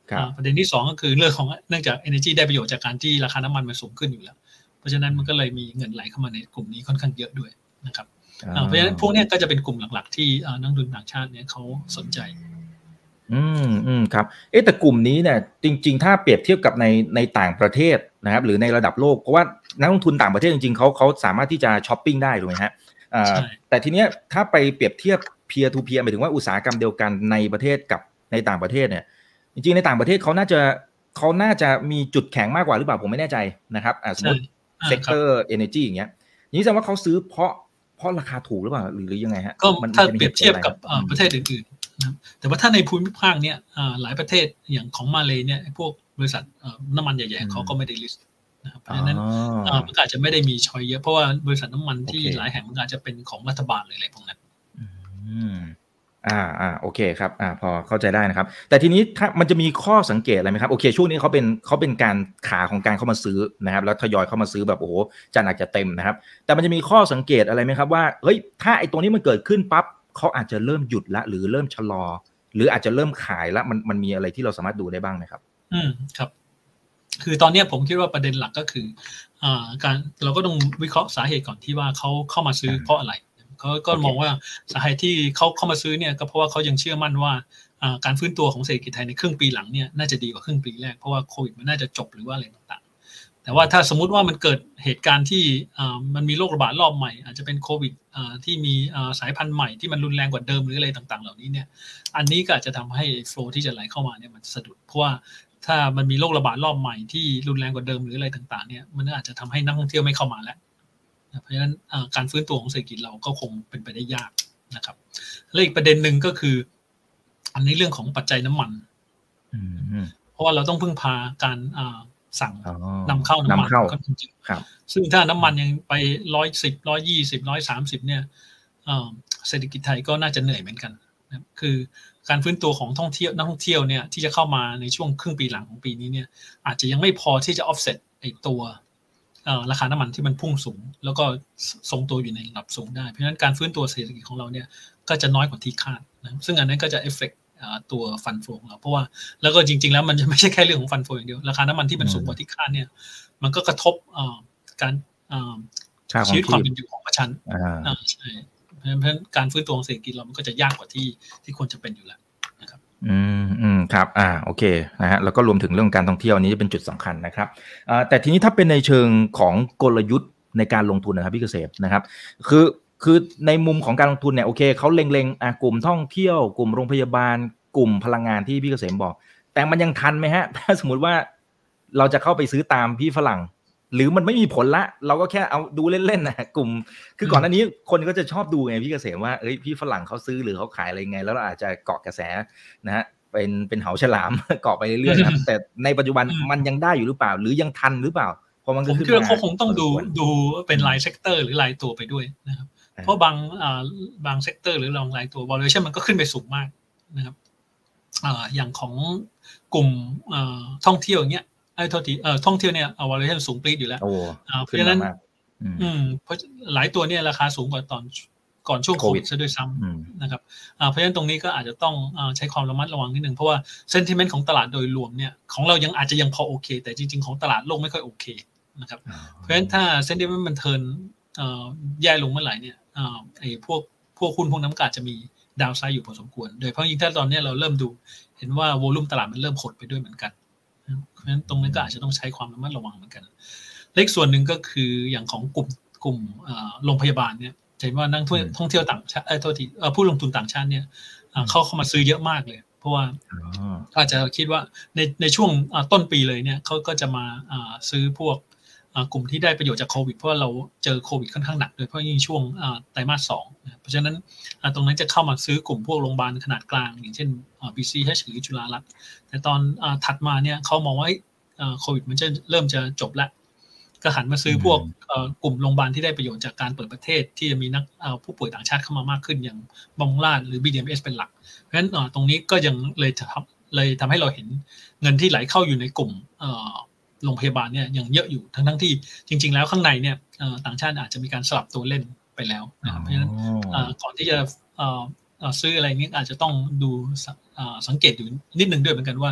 ครับอ่าประเด็นที่สองก็คือเรื่องของเนื่องจาก energy ได้ประโยชน์จากการที่ราคาน้ำมันมันสูงขึ้นอยู่แล้ว เพราะฉะนั้นมันก็เลยมีเงินไหลเข้ามาในกลุ่มนี้ค่อนข้างเยอะด้วย นะครับอ่าเพราะฉะนั้นพวกเนี้ยก็จะเป็นกลุ่มหลักๆ ที่อ่านักลงทุนต่างชาติเนี่ยเขาสนใจ อืมอืมครับเอ๊ะแต่กลุ่มนี้เนี่ยจริง ๆ ถ้าเปรียบเทียบกับในในต่างประเทศนะครับ หรือในระดับโลกเพราะว่านักลงทุนต่างประเทศจริงๆเขาเขาสามารถที่จะช้อปปิ้งได้ถูกไหมฮะอ่าใช่แต่ทีเนี้ยถ้าไปเปรียบเทียบ peer to peer หมายถึงว่าอุตสาหกรรมเดียวกันในประเทศกับในต่างประเทศเนี่ยจริงๆในต่างประเทศเขาน่าจะเขาน่าจะมีจุดแข็งมากกว่าหรือเปล่าผมไม่แน่ใจนะครับอ่าสมมติอ่า sector energy ครับอร์เอเนจีอย่างเงี้ยนี่แสดงว่าเขาซื้อเพราะ เพราะราคาถูกหรือเปล่าหรือหรือยังไงฮะก็มันถ้ามันเปรียบเทียบกับหตุผลอ่าอะไรประเทศอื่นๆนะครับแต่ว่าถ้าในภูมิภาคเนี่ยอ่าหลายประเทศอย่างของมาเลยเนี่ยไอ้พวกบริษัทเอ่อน้ำมันใหญ่ๆเขาก็ไม่ได้ list นะครับเพราะฉะนั้นอ๋ออ่ามันก็อาจจะไม่ได้มีชอยเยอะเพราะว่าบริษัทน้ำมันที่โอเคหลายแห่งมันก็อาจจะเป็นของรัฐบาลเลยอะไรพวกนั้น อืมอ่าอ่าโอเคครับอ่าพอเข้าใจได้นะครับ แต่ทีนี้ถ้ามันจะมีข้อสังเกตอะไรไหมครับโอเค ช่วงนี้เขาเป็นเขาเป็นการขาของการเข้ามาซื้อนะครับแล้วทยอยเข้ามาซื้อแบบโอ้โหจะหนักจะเต็มนะครับ แต่มันจะมีข้อสังเกตอะไรไหมครับว่าเฮ้ยถ้าไอ้ตรงนี้มันเกิดขึ้นปั๊บเขาอาจจะเริ่มหยุดละ หรือเริ่มชะลอ หรืออาจจะเริ่มขายละมันมันมีอะไรที่เราสามารถดูได้บ้างไหมครับ อืมครับ คือตอนเนี้ยผมคิดว่าประเด็นหลักก็คืออ่าการเราก็ต้องวิเคราะห์สาเหตุก่อนที่ว่าเขาเข้ามาซื้อเพราะอะไร เขาก็โอเคมองว่าสาเหตุที่เขาเข้ามาซื้อเนี่ยก็เพราะว่าเขายังเชื่อมั่นว่าอ่าการฟื้นตัวของเศรษฐกิจไทยในครึ่งปีหลังเนี่ยน่าจะดีกว่าครึ่งปีแรกเพราะว่าโควิดมันน่าจะจบหรือว่าอะไรต่างๆ แต่ว่าถ้าสมมุติว่ามันเกิดเหตุการณ์ที่อ่ามันมีโรคระบาดรอบใหม่ อาจจะเป็นโควิดอ่าที่มีอ่าสายพันธุ์ใหม่ที่มันรุนแรงกว่าเดิมหรืออะไรต่าง ๆ เหล่านี้เนี่ยอันนี้ก็อาจจะทำให้โฟลที่จะไหลเข้ามาเนี่ยมันสะดุดเพราะว่าถ้ามันมีโรคระบาดรอบใหม่ที่รุนแรงกว่าเดิมหรืออะไรต่างๆเนี่ยมันอาจจะทำให้นักท่องเที่ยวไม่เข้ามาแล้วนะ เพราะฉะนั้นอ่าการฟื้นตัวของเศรษฐกิจเราก็คงเป็นไปได้ยากนะครับและอีกประเด็นหนึ่งก็คือ อันนี้เรื่องของปัจจัยน้ำมันอืมเพราะว่าเราต้องพึ่งพาการอ่าสั่งอ๋อนำเข้าน้ำมันนำเข้าก็จริงครับๆซึ่งถ้าน้ำมันยังไปร้อยสิบร้อยยี่สิบร้อยสามสิบเนี่ยเอ่อเศรษฐกิจไทยก็น่าจะเหนื่อยเหมือนกันนะครับคือการฟื้นตัวของท่องเที่ยวนักท่องเที่ยวเนี่ยที่จะเข้ามาในช่วงครึ่งปีหลังของปีนี้เนี่ยอาจจะยังไม่พอที่จะ offset ไอตัวเอ่อ ราคาน้ำมันที่มันพุ่งสูง แล้วก็ทรงตัวอยู่ในระดับสูงได้ เพราะฉะนั้นการฟื้นตัวเศรษฐกิจของเราเนี่ยก็จะน้อยกว่าที่คาดนะครับซึ่งอันนั้นก็จะเอฟเฟกตัวฟันโฟของเราเพราะว่าแล้วก็จริง ๆ แล้วมันจะไม่ใช่แค่เรื่องของฟันโฟอย่างเดียวราคาน้ำมันที่มันสูงกว่าที่คาดเนี่ย มันก็กระทบเอ่อการเอ่อค่าขอชีงวิตความชีเป็พนอยู่ของประชาชนอ่าอ่าใช่เพราะฉะนั้นเพราะฉะนั้นการฟื้นตัวของเศรษฐกิจเรามันก็จะยากกว่าที่ที่ควรจะเป็นอยู่แล้ว อืมอืมครับ อ่า โอเค นะฮะ แล้วก็รวมถึงเรื่องการท่องเที่ยวนี้จะเป็นจุดสำคัญนะครับอ่าแต่ทีนี้ถ้าเป็นในเชิงของกลยุทธ์ในการลงทุนนะครับพี่เกษมนะครับ คือ คือในมุมของการลงทุนเนี่ย โอเค เขาเล็งๆ อ่ากลุ่มท่องเที่ยว กลุ่มโรงพยาบาล กลุ่มพลังงานที่พี่เกษมบอก แต่มันยังทันไหมฮะ ถ้าสมมติว่าเราจะเข้าไปซื้อตามพี่ฝรั่ง หรือมันไม่มีผลละ เราก็แค่เอาดูเล่นๆนะกลุ่ม คือก่อนหน้านี้คนก็จะชอบดูไงพี่เกษมว่าเอ้ยพี่ฝรั่งเขาซื้อหรือเขาขายอะไรไง แล้วเราอาจจะเกาะกระแสนะฮะเป็นเป็นเหาฉลามเกาะไปเรื่อยๆนะครับแต่ในปัจจุบันอืมมันยังได้อยู่หรือเปล่า หรือยังทันหรือเปล่าเพราะมันผก็มขึ้นคิดว่ามาเขาคงต้องดูพอสมควรดูเป็นรายเซกเตอร์หรือรายตัวไปด้วยนะครับอ่าเพราะบางอ่าบาง sector หรือรองรายตัว valuation มันก็ขึ้นไปสูงมากนะครับอ่าอย่างของกลุ่มอ่าท่องเที่ยวอย่างเงี้ย ไอ้โทษทีเอ่อท่องเที่ยวเนี่ย valuation สูงปรีดอยู่แล้วโอ้อ่าเพขึ้ราะนฉะมานั้นมากอืมอืมเพราะหลายตัวเนี่ยราคาสูงกว่าตอนก่อนช่วงโควิดโควิดซะด้วยซ้ำอืมนะครับอ่าเพราะฉะนั้นตรงนี้ก็อาจจะต้องอาใช้ความระมัดระวังนิดหนึ่งเพราะว่าเซนติเมนต์ของตลาดโดยรวมเนี่ยของเรายังอาจจะยังพอโอเค แต่จริง ๆ ของตลาดโลกไม่ค่อยโอเคนะครับเพราะฉะนั้นถ้าเซนติเมนต์มันเทิร์นเอ่อแย่ลงเมื่อไหร่เนี่ยอ่าไอ้พวกพวกหุ้นพวกน้ำกาดจะมีดาวไซด์อยู่พอสมควร โดยเฉพาะยิ่งถ้าตอนเนี้ยเราเริ่มดู เห็นว่าโวลุ่มตลาดมันเริ่มหดไปด้วยเหมือนกันนะค รับเพราะฉะนั้นตรงนี้ก็อาจจะต้องใช้ความระมัดระวังเหมือนกันเล็กส่วนหนึ่งก็คืออย่างของกลุ่มกลุ่มเอ่อโรงพยาบาลเนี่ยจะเห็นว่านักท่องอืมท่องเที่ยวต่างชาติเอ้ยโทษทีเอ่อผู้ลงทุนต่างชาติเนี่ยอ่าเข้าเข้ามาซื้อเยอะมากเลย เพราะว่าอ๋ออาจจะคิดว่าในในช่วงอ่าต้นปีเลยเนี่ยเขาก็จะมาอ่าซื้อพวกอ่า กลุ่มที่ได้ประโยชน์จากโควิดเพราะว่าเราเจอโควิดค่อนข้างหนักโดยเฉพาะยิ่งช่วงอ่าไตรมาสสองนะครับเพราะฉะนั้นอ่าตรงนั้นจะเข้ามาซื้อกลุ่มพวกโรงพยาบาลขนาดกลาง อย่างเช่นอ่า BCH หรือจุฬารัตน์แต่ตอนอ่าถัดมาเนี่ยเขามองว่าเอ้ยอ่าโควิดมันจะเริ่มจะจบแล้วก็หันมาซื้อพวกเอ่อกลุ่มโรงพยาบาลที่ได้ประโยชน์จากการเปิดประเทศ ที่จะมีนักเอ่อผู้ป่วยต่างชาติเข้ามามากขึ้นอย่างบำรุงราษฎร์หรือ BDMS เป็นหลัก เพราะฉะนั้นเอ่อตรงนี้ก็ยังเลยทำเลยทำให้เราเห็นเงินที่ไหลเข้าอยู่ในกลุ่มเอ่อ โรงพยาบาลเนี่ยยังเยอะอยู่ทั้งทั้งๆที่จริง ๆ แล้วข้างในเนี่ยเอ่อต่างชาติอาจจะมีการสลับตัวเล่นไปแล้วนะครับเพราะฉะนั้นเอ่อก่อนที่จะเอ่อเอ่อซื้ออะไรนี้อาจจะต้องดูสเอ่อสังเกตอยู่นิดนึงด้วยเหมือนกันว่า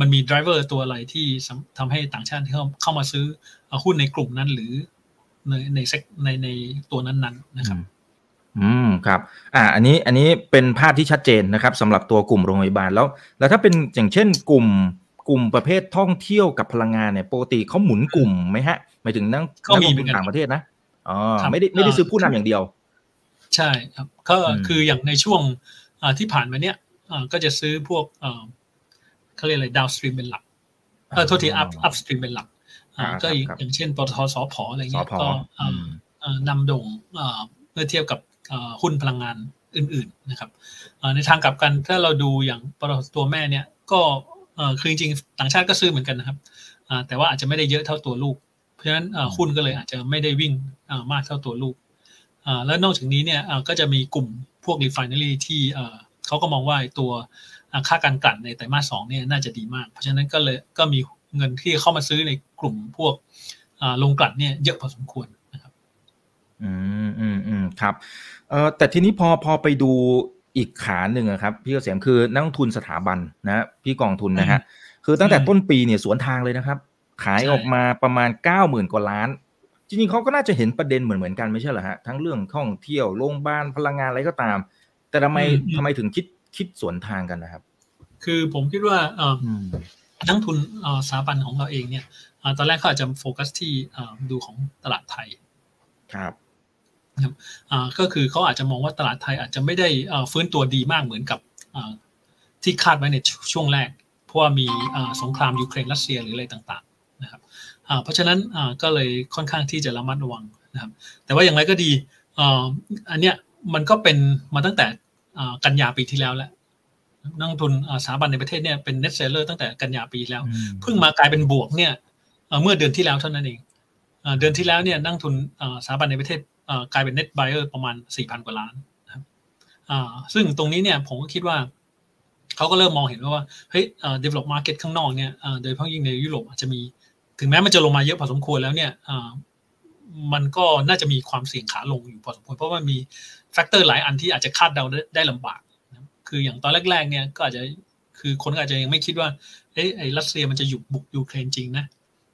มันมี driver ตัวอะไรที่สำทำให้ต่างชาติที่เข้าเข้ามาซื้อเอ่อหุ้นในกลุ่มนั้นหรือในใน sec ในในตัวนั้นๆนะครับอืมครับอ่าอันนี้อันนี้เป็นภาพที่ชัดเจนนะครับสำหรับตัวกลุ่มโรงพยาบาลแล้ว แล้วถ้าเป็นอย่างเช่นกลุ่ม กลุ่มประเภทท่องเที่ยวกับพลังงานเนี่ยปกติเขาหมุนกลุ่มไหมฮะหมายถึงนักก็มีนัลงเหมืทุอนนกันต่างประเทศนะอ๋อครับไม่ได้ไม่ได้เอ่อซื้อผู้นำอย่างเดียว ใช่ครับก็อืมคืออย่างในช่วงอ่าที่ผ่านมาเนี่ยอ่าก็จะซื้อพวกเอ่อเขาเรียกอะไร downstream เป็นหลักเออโทษที up upstream เป็นหลักอ่าอ่าก็ครับอย่างครับอย่างเช่นปตทสพอะไรสเงี้ยพก็อือ่ามเอ่อนำโด่งอ่าเมื่อเทียบกับอ่าหุ้นพลังงานอื่น ๆนะครับอ่าในทางกลับกันถ้าเราดูอย่างปตทตัวแม่เนี่ยก็ เอ่อคือจริงๆต่างชาติก็ซื้อเหมือนกันนะครับอ่าแต่ว่าอาจจะไม่ได้เยอะเท่าตัวลูก เพราะฉะนั้นอ่าหุ้นก็เลยอาจจะไม่ได้วิ่งอ่ามากเท่าตัวลูกอ่าแล้วนอกจากนี้เนี่ยอ่าก็จะมีกลุ่มพวก refinery ที่อ่าเขาก็มองว่าไอ้ตัวอ่าค่าการกลั่นในไตรมาสสองเนี่ยน่าจะดีมาก เพราะฉะนั้นก็เลยก็มีเงินที่เข้ามาซื้อในกลุ่มพวกอ่าโรงกลั่นเนี่ยเยอะพอสมควรนะครับ อืมอืมอืมครับเอ่อแต่ทีนี้พอพอไปดู อีกขาหนึ่งอะครับ พี่เกษมคือนักลงทุนสถาบันนะพี่กองทุนนะฮะคือตั้งแต่อืมต้นปีเนี่ยสวนทางเลยนะครับ ขายใช่ออกมาประมาณเก้าหมื่นกว่าล้าน จริงๆเขาก็น่าจะเห็นประเด็นเหมือนเหมือนกันไม่ใช่เหรอฮะทั้งเรื่องท่องเที่ยวโรงพยาบาลพลังงานอะไรก็ตาม แต่ทำไมทำไมถึงคิดคิดสวนทางกันนะครับ คือผมคิดว่าเอ่ออืมนักลงทุนเอ่อสถาบันของเราเองเนี่ยอ่าตอนแรกเขาอาจจะโฟกัสที่อ่าดูของตลาดไทยครับ อ่าก็คือเขาอาจจะมองว่าตลาดไทยอาจจะไม่ได้อ่าฟื้นตัวดีมากเหมือนกับอ่าที่คาดไว้ในช่วงแรก เพราะว่ามีอ่าสงครามยูเครนรัสเซียหรืออะไรต่างๆนะครับอ่าเพราะฉะนั้นอ่าก็เลยค่อนข้างที่จะระมัดระวังนะครับ แต่ว่าอย่างไรก็ดีอ่าอันเนี้ยมันก็เป็นมาตั้งแต่อ่ากันยาปีที่แล้วแหละนักลงทุนสถาบันในประเทศเนี่ยเป็น net seller ตั้งแต่กันยาปีแล้วอืมเพิ่งมากลายเป็นบวกเนี่ยเอ่อเมื่อเดือนที่แล้วเท่านั้นเองเอ่อเดือนที่แล้วเนี่ยนักลงทุนเอ่อสถาบันในประเทศเอ่อ กลายเป็น net buyer ประมาณ 4,000 กว่าล้านนะครับซึ่งตรงนี้เนี่ยผมก็คิดว่าเขาก็เริ่มมองเห็นว่าเฮ้ยเอ่อ develop market ข้างนอกเนี่ยโดยเฉพาะยิ่งในยุโรปอาจจะมีถึงแม้มันจะลงมาเยอะพอสมควรแล้วเนี่ยมันก็น่าจะมีความเสี่ยงขาลงอยู่พอสมควรเพราะว่ามีfactor หลายอันที่อาจจะคาดเดาได้ได้ลำบากนะคืออย่างตอนแรกๆเนี่ยก็อาจจะคือคนอาจจะยังไม่คิดว่าเอ้ยไอ้รัสเซียมันจะหยุดบุกยูเครนจริงนะ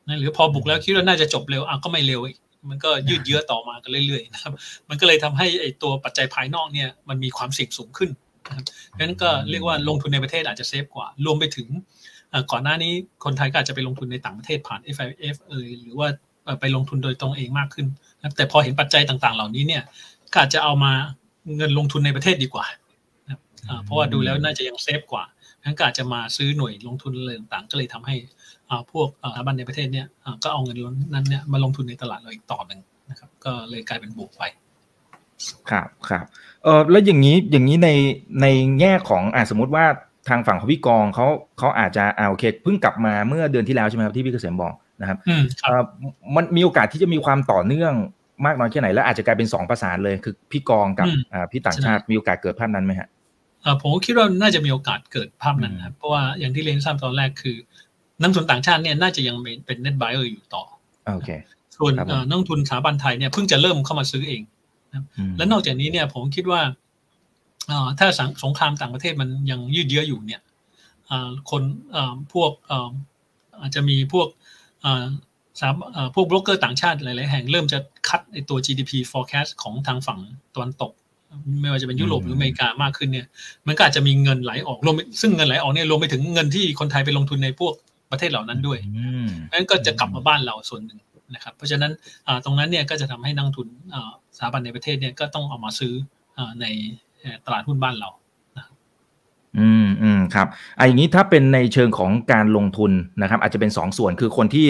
นะหรือพอบุกแล้วคิดว่าน่าจะจบเร็วอะก็ไม่เร็วอีก มันก็ยืดเยื้อต่อมากันเรื่อยๆนะครับ มันก็เลยทำให้ไอ้ตัวปัจจัยภายนอกเนี่ยมันมีความเสี่ยงสูงขึ้นนะครับเพราะฉะนั้นก็เรียกว่าลงทุนในประเทศอาจจะ safe กว่า รวมไปถึงก่อนหน้านี้คนไทยก็อาจจะไปลงทุนในต่างประเทศผ่าน FIF เอยหรือว่าไปลงทุนโดยตรงเองมากขึ้นนะแต่พอเห็นปัจจัยต่างๆ เหล่านี้เนี่ยก็อาจจะเอามาเงินลงทุนในประเทศดีกว่านะครับอ่าเพราะว่าดูแล้วน่าจะยังเซฟกว่า งั้นก็อาจจะมาซื้อหน่วยลงทุนอะไรต่างๆ ก็เลยทำให้อ่าพวกอ่าสถาบันในประเทศเนี่ยอ่าก็เอาเงินนั้นเนี่ยมาลงทุนในตลาดเราอีกต่อหนึ่งนะครับ ก็เลยกลายเป็นบวกไป ครับครับเออแล้วอย่างนี้อย่างนี้ในในแง่ของอ่าสมมติว่าทางฝั่งของพี่กองเขาเขาอาจจะอ่าโอเคเพิ่งกลับมาเมื่อเดือนที่แล้วใช่ไหมครับที่พี่เกษมบอกนะครับอืมครับเอ่อมันมีโอกาสที่จะมีความต่อเนื่องมากน้อยแค่ไหน และอาจจะกลายเป็นสองประสานเลยคือพี่กองกับอืมอ่าพี่ต่างชาติมีโอกาสเกิดภาพนั้นไหมฮะอ่า ผมก็คิดว่าน่าจะมีโอกาสเกิดภาพนั้นนะครับเพราะว่าอย่างที่เรียนทราบตอนแรกคือนักลงทุนต่างชาติเนี่ยน่าจะยังเป็นเป็น net buyer อยู่ต่อโอเคส่วนครับผมเอ่อนักลงทุนสถาบันไทยเนี่ยเพิ่งจะเริ่มเข้ามาซื้อเองอืมและนอกจากนี้เนี่ยผมคิดว่าเอ่อถ้าสังสงครามต่างประเทศมันยังยืดเยื้ออยู่เนี่ยเอ่อคนเอ่อพวกเอ่ออาจจะมีพวกเอ่อสามเอ่อพวกบล็อกเกอร์ต่างชาติหลาย ๆ แห่งเริ่มจะคัดไอตัว GDP forecast ของทางฝั่งตะวันตก ไม่ว่าจะเป็นยุโรปหรืออเมริกามากขึ้นเนี่ย มันก็อาจจะมีเงินไหลออกรวมไปซึ่งเงินไหลออกเนี่ยรวมไปถึงเงินที่คนไทยไปลงทุนในพวกประเทศเหล่านั้นด้วยอืมนั้นก็จะกลับมาบ้านเราส่วนหนึ่งนะครับ เพราะฉะนั้นอ่าตรงนั้นเนี่ยก็จะทำให้นักลงทุนอ่าสถาบันในประเทศเนี่ยก็ต้องเอามาซื้ออ่าในเอ่อตลาดหุ้นบ้านเราอืมอืมครับอะอย่างนี้ถ้าเป็นในเชิงของการลงทุนนะครับ อาจจะเป็นสองส่วนคือคนที่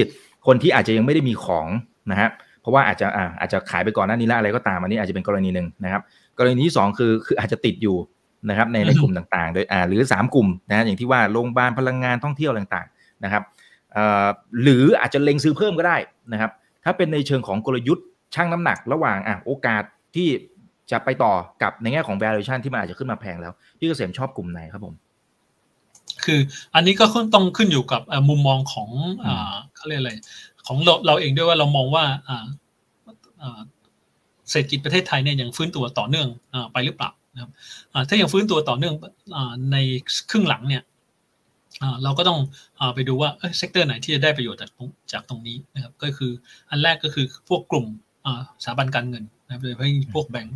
คนที่อาจจะยังไม่ได้มีของนะฮะเพราะว่าอาจจะอ่าอาจจะขายไปก่อนหน้านี้แล้วอะไรก็ตามอันนี้อาจจะเป็นกรณีหนึ่งนะครับ กรณีที่สองคือคืออาจจะติดอยู่นะครับในในอือฮึกลุ่มต่างๆ โดยอ่าหรือสามกลุ่มนะฮะอย่างที่ว่าโรงพยาบาลพลังงานท่องเที่ยวต่างๆนะครับเอ่อหรืออาจจะเล็งซื้อเพิ่มก็ได้นะครับ ถ้าเป็นในเชิงของกลยุทธ์ชั่งน้ำหนักระหว่างอะโอกาสที่จะไปต่อกับในแง่ของ valuation ที่มันอาจจะขึ้นมาแพงแล้ว พี่เกษมชอบกลุ่มไหนครับผม คืออันนี้ก็ต้องขึ้นอยู่กับเอ่อมุมมองของอ่าเขาเรียกอะไรของเราเราเองด้วยว่าเรามองว่าอ่าอ่า เศรษฐกิจประเทศไทยเนี่ยยังฟื้นตัวต่อเนื่องอาไปหรือเปล่านะครับอ่าถ้ายังฟื้นตัวต่อเนื่องอ่าในครึ่งหลังเนี่ยอ่าเราก็ต้องอาไปดูว่า sector ไหนที่จะได้ประโยชน์จากตรงจากตรงนี้นะครับก็คืออันแรกก็คือพวกกลุ่มอ่าสถาบันการเงินนะครับโดยเฉพาะยิ่งพวกแบงก์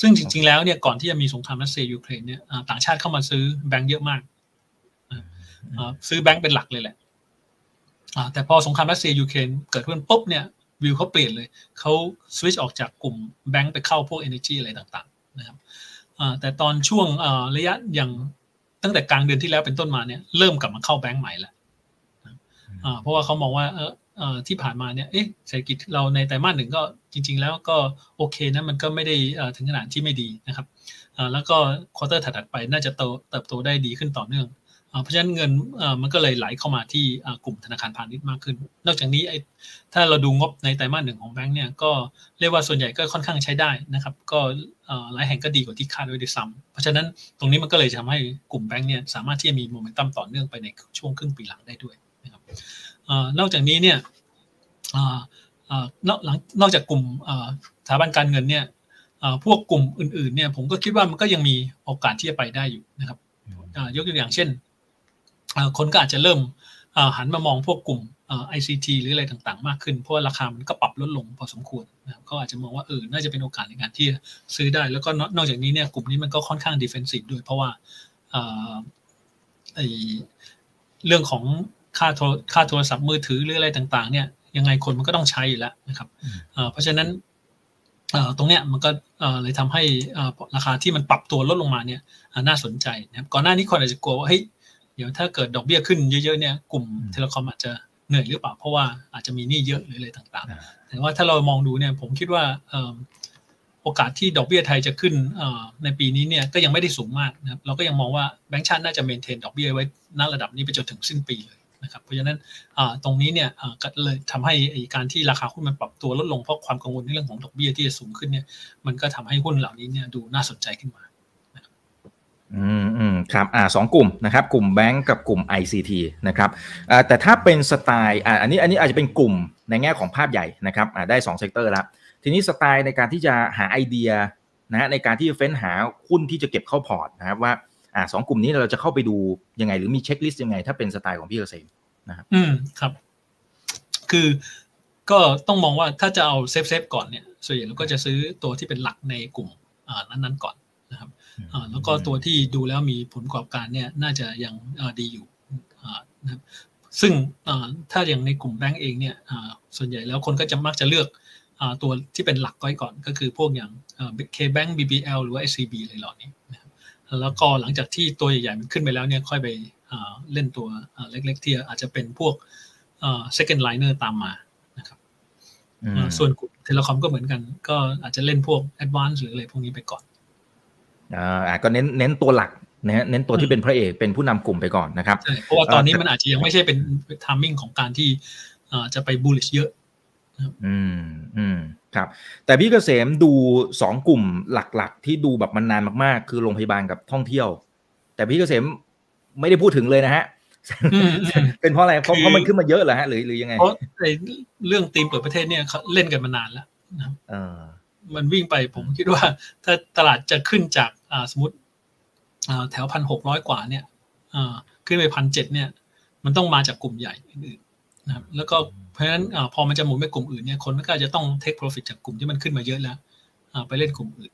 ซึ่งจริง ๆ แล้วเนี่ยก่อนที่จะมีสงครามรัสเซียยูเครนเนี่ยอ่าต่างชาติเข้ามาซื้อแบงก์เยอะมากอ่าซื้อแบงก์เป็นหลักเลยแหละอ่าแต่พอสงครามรัสเซียยูเครนเกิดขึ้นปุ๊บเนี่ย วิวเขาเปลี่ยนเลยเขาสวิตช์ออกจากกลุ่มแบงก์ไปเข้าพวก Energy อะไรต่างๆนะครับอ่าแต่ตอนช่วงอ่าระยะอย่างตั้งแต่กลางเดือนที่แล้วเป็นต้นมาเนี่ยเริ่มกลับมาเข้าแบงก์ใหม่แล้วอ่าเพราะว่าเขามองว่าเออเอ่อที่ผ่านมาเนี่ยเอ๊ะเศรษฐกิจเราในไตรมาสหนึ่งก็จริง ๆ แล้วก็โอเคนะมันก็ไม่ได้เอ่อถึงขนาดที่ไม่ดีนะครับอ่าแล้วก็ควอเตอร์ถัดๆไปน่าจะโตเติบโตได้ดีขึ้นต่อเนื่องอ่า เพราะฉะนั้นเงินเอ่อมันก็เลยไหลเข้ามาที่อ่ากลุ่มธนาคารพาณิชย์มากขึ้น นอกจากนี้ไอ้ถ้าเราดูงบในไตรมาสหนึ่งของแบงก์เนี่ยก็เรียกว่าส่วนใหญ่ก็ค่อนข้างใช้ได้นะครับ ก็เอ่อหลายแห่งก็ดีกว่าที่คาดไว้ด้วยซ้ำเพราะฉะนั้นตรงนี้มันก็เลยทำให้กลุ่มแบงก์เนี่ยสามารถที่จะมีโมเมนตัมต่อเนื่องไปในช่วงครึ่งปีหลังได้ด้วยนะครับเอ่อนอกจากนี้เนี่ยอ่าอ่านอกหลังนอกจากกลุ่มอ่าสถาบันการเงินเนี่ยอ่าพวกกลุ่มอื่นๆเนี่ยผมก็คิดว่ามันก็ยังมีโอกาสที่จะไปได้อยู่นะครับอ่ายกตัวอย่างเช่นอ่า คนก็อาจจะเริ่มอ่าหันมามองพวกกลุ่มอ่า ICT หรืออะไรต่างๆ มากขึ้น เพราะว่าราคามันก็ปรับลดลงพอสมควรนะครับก็อาจจะมองว่าเออน่าจะเป็นโอกาสในการที่จะซื้อได้ แล้วก็นอกนอกจากนี้เนี่ยกลุ่มนี้มันก็ค่อนข้าง defensive ด้วยเพราะว่าอ่าไอเรื่องของค่าโทรค่าโทรศัพท์มือถือหรืออะไรต่าง ๆ เนี่ยยังไงคนมันก็ต้องใช้อยู่แล้วนะครับอืมอ่าเพราะฉะนั้นเอ่อตรงเนี้ยมันก็เอ่อเลยทำให้อ่าราคาที่มันปรับตัวลดลงมาเนี่ยอ่าน่าสนใจนะครับก่อนหน้านี้คนอาจจะกลัวว่าเฮ้ย เดี๋ยวถ้าเกิดดอกเบี้ยขึ้นเยอะๆเนี่ยกลุ่มอืมเทเลคอมอาจจะเหนื่อยหรือเปล่าเพราะว่าอาจจะมีหนี้เยอะหรืออะไรต่างอ่าๆแต่ว่าถ้าเรามองดูเนี่ยผมคิดว่าเอิ่มโอกาสที่ดอกเบี้ยไทยจะขึ้นในปีนี้เนี่ยก็ยังไม่ได้สูงมากนะครับเราก็ยังมองว่าแบงก์ชาติน่าจะเมนเทนดอกเบี้ยไว้ณระดับนี้ไปจนถึงสิ้นปีเลยนะครับเพราะฉะนั้นตรงนี้เนี่ยก็เลยทำให้การที่ราคาหุ้นมันปรับตัวลดลงเพราะความกังวลในเรื่องของดอกเบี้ยที่จะสูงขึ้นเนี่ยมันก็ทำให้หุ้นเหล่านี้เนี่ยดูน่าสนใจขึ้นมา อืมอืมครับอ่าสองกลุ่มนะครับกลุ่มแบงก์กับกลุ่ม ICT นะครับอ่าแต่ถ้าเป็นสไตล์อ่าอันนี้อันนี้อาจจะเป็นกลุ่มในแง่ของภาพใหญ่นะครับอ่าได้2 sector แล้วทีนี้สไตล์ในการที่จะหาไอเดียนะฮะในการที่จะเฟ้นหาหุ้นที่จะเก็บเข้าพอร์ตนะครับว่าอ่าสองกลุ่มนี้เราจะเข้าไปดูยังไง หรือมี checklist ยังไง ถ้าเป็นสไตล์ของพี่เกษมนะครับอืมครับ คือก็ต้องมองว่าถ้าจะเอา safe safe ก่อนเนี่ยส่วนใหญ่เราก็จะซื้อตัวที่เป็นหลักในกลุ่มอ่านั้นๆก่อน นะครับอ่าแล้วก็ตัวที่ดูแล้วมีผลประกอบการเนี่ยน่าจะยังดีอยู่อ่านะครับซึ่งถ้าอย่างในกลุ่มแบงก์เองเนี่ยส่วนใหญ่แล้วคนก็จะมักจะเลือกตัวที่เป็นหลักก้อยก่อนก็คือพวกอย่าง K-Bank BBL หรือว่า SCB อะไรเหล่านี้นะครับแล้วก็หลังจากที่ตัวใหญ่ๆมันขึ้นไปแล้วเนี่ยค่อยไปเล่นตัวเล็กๆที่อาจจะเป็นพวก second liner ตามมานะครับส่วนกลุ่มเทเลคอมก็เหมือนกัน ก็อาจจะเล่นพวก advance หรืออะไรพวกนี้ไปก่อน อ่าก็เน้นเน้นตัวหลักนะฮะเน้นตัวที่เป็นพระเอกเป็นผู้นำกลุ่มไปก่อนนะครับเพราะว่าตอนนี้มันอาจจะยังไม่ใช่เป็นทามมิ่งของการที่จะไปบูลลิชเยอะอืมอืมครับ แต่พี่เกษมดูสองกลุ่มหลักๆ ที่ดูแบบมันนานมากๆ คือโรงพยาบาลกับท่องเที่ยว แต่พี่เกษมไม่ได้พูดถึงเลยนะฮะเป็นเพราะอะไรเพราะเพราะมันขึ้นมาเยอะเหรอฮะหรือหรือยังไงเพราะเรื่องตีมเปิดประเทศเนี่ยเขาเล่นกันมานานแล้วนะมันวิ่งไปผมคิดว่า ถ้าตลาดจะขึ้นจากอ่า สมมติแถวพันหกร้อยกว่าเนี่ยขึ้นไปพันเจ็ดเนี่ย มันต้องมาจากกลุ่มใหญ่อื่นนะครับแล้วก็เพราะฉะนั้นพอมันจะหมุนไปกลุ่มอื่นเนี่ยคนก็จะต้อง take profit จากกลุ่มที่มันขึ้นมาเยอะแล้วไปเล่นกลุ่มอื่น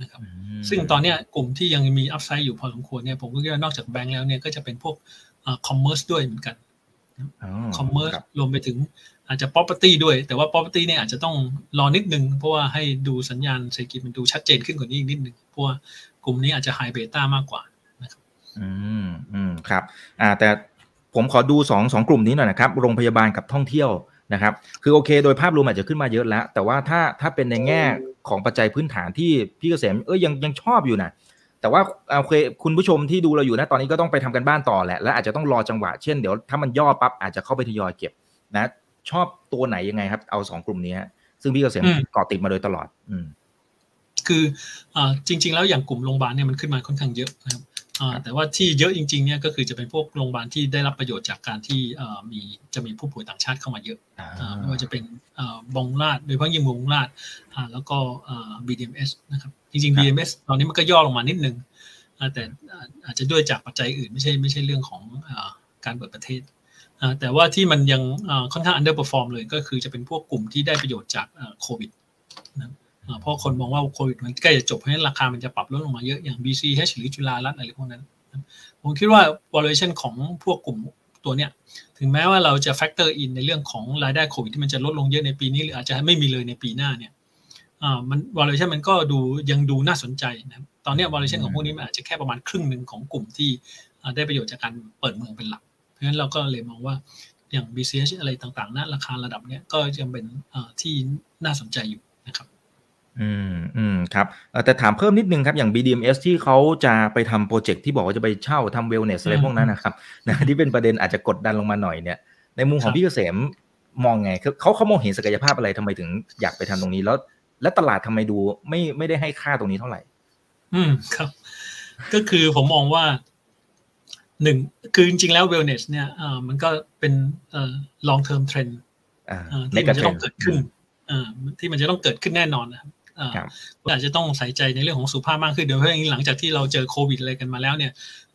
นะครับซึ่งตอนนี้กลุ่มที่ยังมีอัพไซด์อยู่พอสมควรเนี่ยผมก็คิดว่านอกจากแบงก์แล้วเนี่ยก็จะเป็นพวกคอมเมอร์สด้วยเหมือนกันคอมเมอร์สรวมไปถึง อาจจะ property ด้วย แต่ว่า property เนี่ยอาจจะต้องรอนิดนึง เพราะว่าให้ดูสัญญาณเศรษฐกิจมันดูชัดเจนขึ้นกว่านี้อีกนิดนึงเพราะว่ากลุ่มนี้อาจจะไฮเบต้ามากกว่านะครับอืมอืมครับอ่าแต่ผมขอดูสองสองกลุ่มนี้หน่อยนะครับ โรงพยาบาลกับท่องเที่ยวนะครับ คือโอเค โดยภาพรวมอาจจะขึ้นมาเยอะแล้ว แต่ว่าถ้าถ้าเป็นในแง่ของปัจจัยพื้นฐานที่พี่เกษมเอ้ยยังยังชอบอยู่นะแต่ว่าโอเคคุณผู้ชมที่ดูเราอยู่นะตอนนี้ก็ต้องไปทำกันบ้านต่อแหละและอาจจะต้องรอจังหวะเช่นเดี๋ยวถ้ามันย่อปั๊บอาจจะเข้าไปทยอยเก็บนะ ชอบตัวไหนยังไงครับ เอาสองกลุ่มนี้ซึ่งพี่เกษมเกาะติดมาโดยตลอด อืมคืออจริง ๆ แล้วอย่างกลุ่มโรงพยาบาลเนี่ยมันขึ้นมาค่อนข้างเยอะนะครับแต่ว่าที่เยอะจริงๆเนี่ยก็คือจะเป็นพวกโรงพยาบาลที่ได้รับประโยชน์จากการที่มีจะมีผู้ป่วยต่างชาติเข้ามาเยอะไม่ว่าจะเป็นบองลาดโดยเฉพาะยิ่งบองลาดแล้วก็ BDMS นะครับจริงๆ BDMS ตอนนี้มันก็ย่อลงมานิดนึงแต่อาจจะด้วยจากปัจจัยอื่นไม่ใช่ไม่ใช่เรื่องของการเปิดประเทศ แต่ว่าที่มันยังค่อนข้าง underperform เลยก็คือจะเป็นพวกกลุ่มที่ได้ประโยชน์จากโควิดนะเพราะคนมองว่าโควิดมันใกล้จะจบเพราะฉะนั้นราคามันจะปรับลดลงมาเยอะอย่าง BCH หรือจุฬารัตน์อะไรพวกนั้น ผมคิดว่า valuation ของพวกกลุ่มตัวเนี้ยถึงแม้ว่าเราจะ factor in ในเรื่องของรายได้โควิดที่มันจะลดลงเยอะในปีนี้ หรืออาจจะไม่มีเลยในปีหน้าเนี่ยมัน valuation มันก็ดูยังดูน่าสนใจนะตอนนี้ valuation ของพวกนี้มันอาจจะแค่ประมาณครึ่งหนึ่งของกลุ่มที่ได้ประโยชน์จากการเปิดเมืองเป็นหลัก เพราะฉะนั้นเราก็เลยมองว่าอย่าง BCH อะไรต่างๆนะราคาระดับเนี้ยก็ยังเป็นที่น่าสนใจอยู่นะครับอืมอืมครับแต่ถามเพิ่มนิดนึงครับอย่าง BDMs ที่เขาจะไปทำโปรเจกต์ที่บอกว่าจะไปเช่าทำเวลเนสอะไรพวกนั้นนะครับนะที่เป็นประเด็นอาจจะกดดันลงมาหน่อยเนี่ย ในมุมของพี่เกษมมองไงเขาเขามองเห็นศักยภาพอะไรทำไมถึงอยากไปทำตรงนี้แล้ว และตลาดทำไมดูไม่ไม่ได้ให้ค่าตรงนี้เท่าไหร่ อืมครับ ก็คือผมมองว่า หนึ่งคือจริง ๆ แล้วเวลเนสเนี่ยอ่ามันก็เป็นเอ่อ long term trend ที่มันจะต้องเกิดขึ้นอ่าที่มันจะต้องเกิดขึ้นแน่นอนนะครับอาจจะต้องใส่ใจในเรื่องของสุขภาพมากขึ้นเดี๋ยวเพราะอย่างหลังจากที่เราเจอโควิดอะไรกันมาแล้วเนี่ย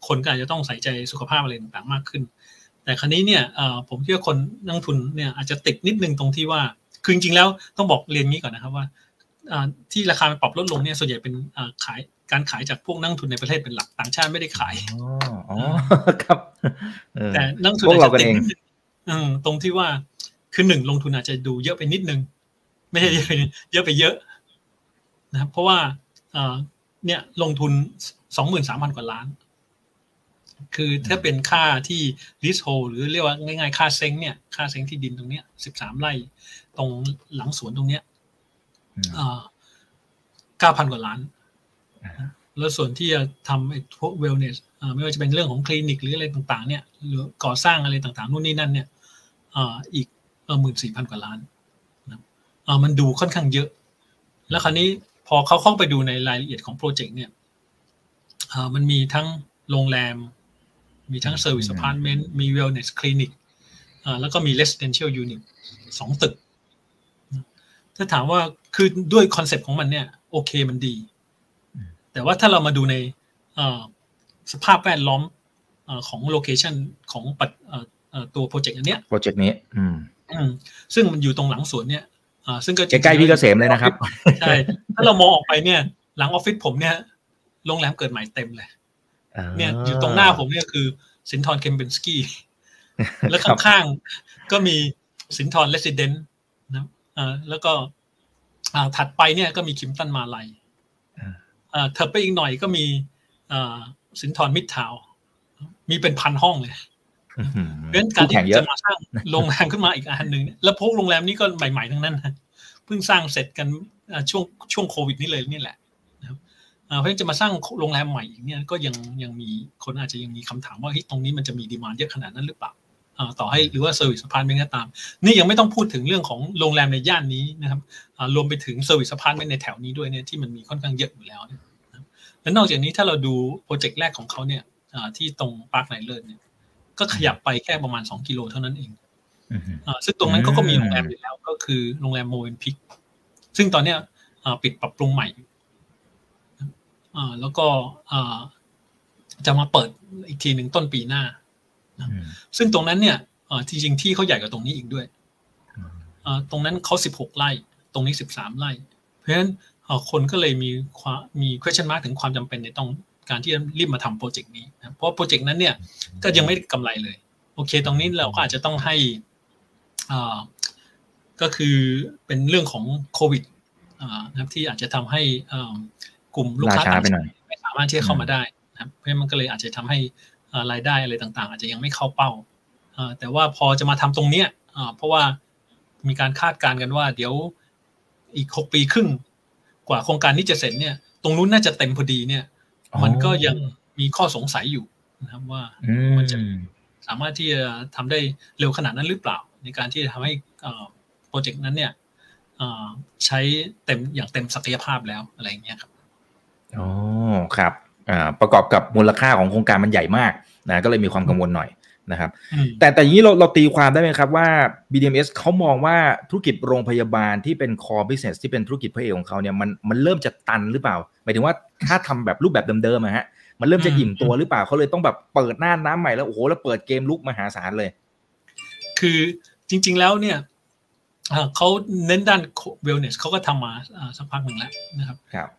คนก็อาจจะต้องใส่ใจสุขภาพอะไรต่างๆมากขึ้น แต่ครั้นี้เนี่ยผมคิดว่าคนนักทุนเนี่ยอาจจะติดนิดนึงตรงที่ว่าคือจริงๆแล้วต้องบอกเรียนงี้ก่อนนะครับว่าที่ราคาปรับลดลงเนี่ยส่วนใหญ่เป็นขาย การขายจากพวกนักทุนในประเทศเป็นหลักต่างชาติไม่ได้ขายอ๋อครับแต่นักทุนอาจจะติดนิดนึงตรงที่ว่าคือหนึ่งลงทุนอาจจะดูเยอะไปนิดนึง ไม่ใช่เยอะไปเยอะไปเยอะนะครับเพราะว่าเนี่ยลงทุนสองหมื่นสามพันกว่าล้าน คือถ้าเป็นค่าที่ลิสโฮหรือเรียกว่าง่ายๆ ค่าเซ้งเนี่ยค่าเซ้งที่ดินตรงเนี้ยสิบสามไร่ตรงหลังสวนตรงเนี้ยเก้าพันกว่าล้าน แล้วส่วนที่จะทำไอ้พวก wellness ไม่ว่าจะเป็นเรื่องของคลินิกหรืออะไรต่างๆเนี่ยหรือก่อสร้างอะไรต่างๆนู่นนี่นั่นเนี่ยอีกหมื่นสี่พันกว่าล้านนะมันดูค่อนข้างเยอะ แล้วคราวนี้พอเขาเข้าไปดูในรายละเอียดของโปรเจกต์เนี่ยมันมีทั้งโรงแรม มีทั้ง service apartment มี wellness คลินิกแล้วก็มี residential unit สองตึก ถ้าถามว่าคือด้วยคอนเซปต์ของมันเนี่ยโอเคมันดี แต่ว่าถ้าเรามาดูในสภาพแวดล้อมของ location ของตัวโปรเจกต์อันเนี้ยโปรเจกต์นี้ อืมซึ่งมันอยู่ตรงหลังสวนเนี่ยซึ่งก็ใกล้ๆพี่เกษมเลยนะครับใช่ถ้าเรามองออกไปเนี่ย หลังออฟฟิศผมเนี่ยโรงแรมเกิดใหม่เต็มเลยเนี่ยอยู่ตรงหน้าผมเนี่ยคือ สินธรเคมปินสกี้แล้วข้างๆก็มีสินธรเรสซิเดนซ์นะอ่าแล้วก็อ่าถัดไปเนี่ยก็มีคิมป์ตันมาลัยอ่า เถิบไปอีกหน่อยก็มีอ่าสินธรมิดทาวน์มีเป็นพันห้องเลยเพราะฉะนั้นการที่จะมาสร้างโรงแรมขึ้นมาอีกอันหนึ่งแล้วพวกโรงแรมนี้ก็ใหม่ๆทั้งนั้นเพิ่งสร้างเสร็จกันช่วงช่วงโควิดนี่เลยนี่แหละเพราะฉะนั้นจะมาสร้างโรงแรมใหม่อีกเนี่ยก็ยังยังมีคนอาจจะยังมีคำถามว่าตรงนี้มันจะมี demand เยอะขนาดนั้นหรือเปล่า ต่อให้หรือว่า service apartment ก็ตาม นี่ยังไม่ต้องพูดถึงเรื่องของโรงแรมในย่านนี้นะครับรวมไปถึง service apartment ในแถวนี้ด้วยเนี่ยที่มันมีค่อนข้างเยอะอยู่แล้วและนอกจากนี้ถ้าเราดูโปรเจกต์แรกของเขาเนี่ยที่ตรงปาร์คนายเลิศเนี่ยก็ขยับไปแค่ประมาณสองกิโลเท่านั้นเองซึ่งตรงนั้นเขาก็มีโรงแรมอยู่แล้วก็คือโรงแรมโมเวนพิกซึ่งตอนเนี้ยปิดปรับปรุงใหม่แล้วก็จะมาเปิดอีกทีหนึ่งต้นปีหน้า ซึ่งตรงนั้นเนี่ยจริงๆที่เขาใหญ่กว่าตรงนี้อีกด้วยตรงนั้นเขาสิบหกไร่ตรงนี้สิบสามไร่ เพราะฉะนั้นคนก็เลยมีความมี question mark ถึงความจำเป็นในต้องการที่จะรีบมาทำโปรเจกต์นี้นะเพราะโปรเจกต์นั้นเนี่ยก็ยังไม่กำไรเลย โอเค ตรงนี้เราก็อาจจะต้องให้ก็คือเป็นเรื่องของโควิดนะครับที่อาจจะทำให้กลุ่มลูกค้าต่างชาติไม่สามารถที่จะเข้ามาได้นะครับเพราะมันก็เลยอาจจะทำให้ รายได้อะไรต่างๆ อาจจะยังไม่เข้าเป้าแต่ว่าพอจะมาทำตรงเนี้ยเพราะว่ามีการคาดการณ์กันว่า เดี๋ยวอีกหกปีครึ่งกว่าโครงการนี้จะเสร็จเนี่ย ตรงนู้นน่าจะเต็มพอดีเนี่ย มันก็ยังมีข้อสงสัยอยู่นะครับว่ามันจะสามารถที่จะทำได้เร็วขนาดนั้นหรือเปล่า ในการที่จะทำให้โปรเจกต์นั้นเนี่ยใช้เต็มอย่างเต็มศักยภาพแล้วอะไรอย่างเงี้ยครับอ๋อครับ ประกอบกับมูลค่าของโครงการมันใหญ่มากนะก็เลยมีความกังวลหน่อยนะครับแต่แต่อย่างนี้เราเราตีความได้ไหมครับว่า BDMS เขามองว่าธุรกิจโรงพยาบาลที่เป็น core business ที่เป็นธุรกิจพระเอกของเขาเนี่ยมันมันเริ่มจะตันหรือเปล่าหมายถึงว่าถ้าทำแบบรูปแบบเดิมๆอะฮะมันเริ่มจะอิ่มตัวหรือเปล่าเขาเลยต้องแบบเปิดหน้าน้ำใหม่แล้วโอ้โหแล้วเปิดเกมลุกมหาศาลเลย คือจริง ๆแล้วเนี่ยเขาเน้นด้าน wellness เขาก็ทำมาสักพักหนึ่งแล้วนะครับครับ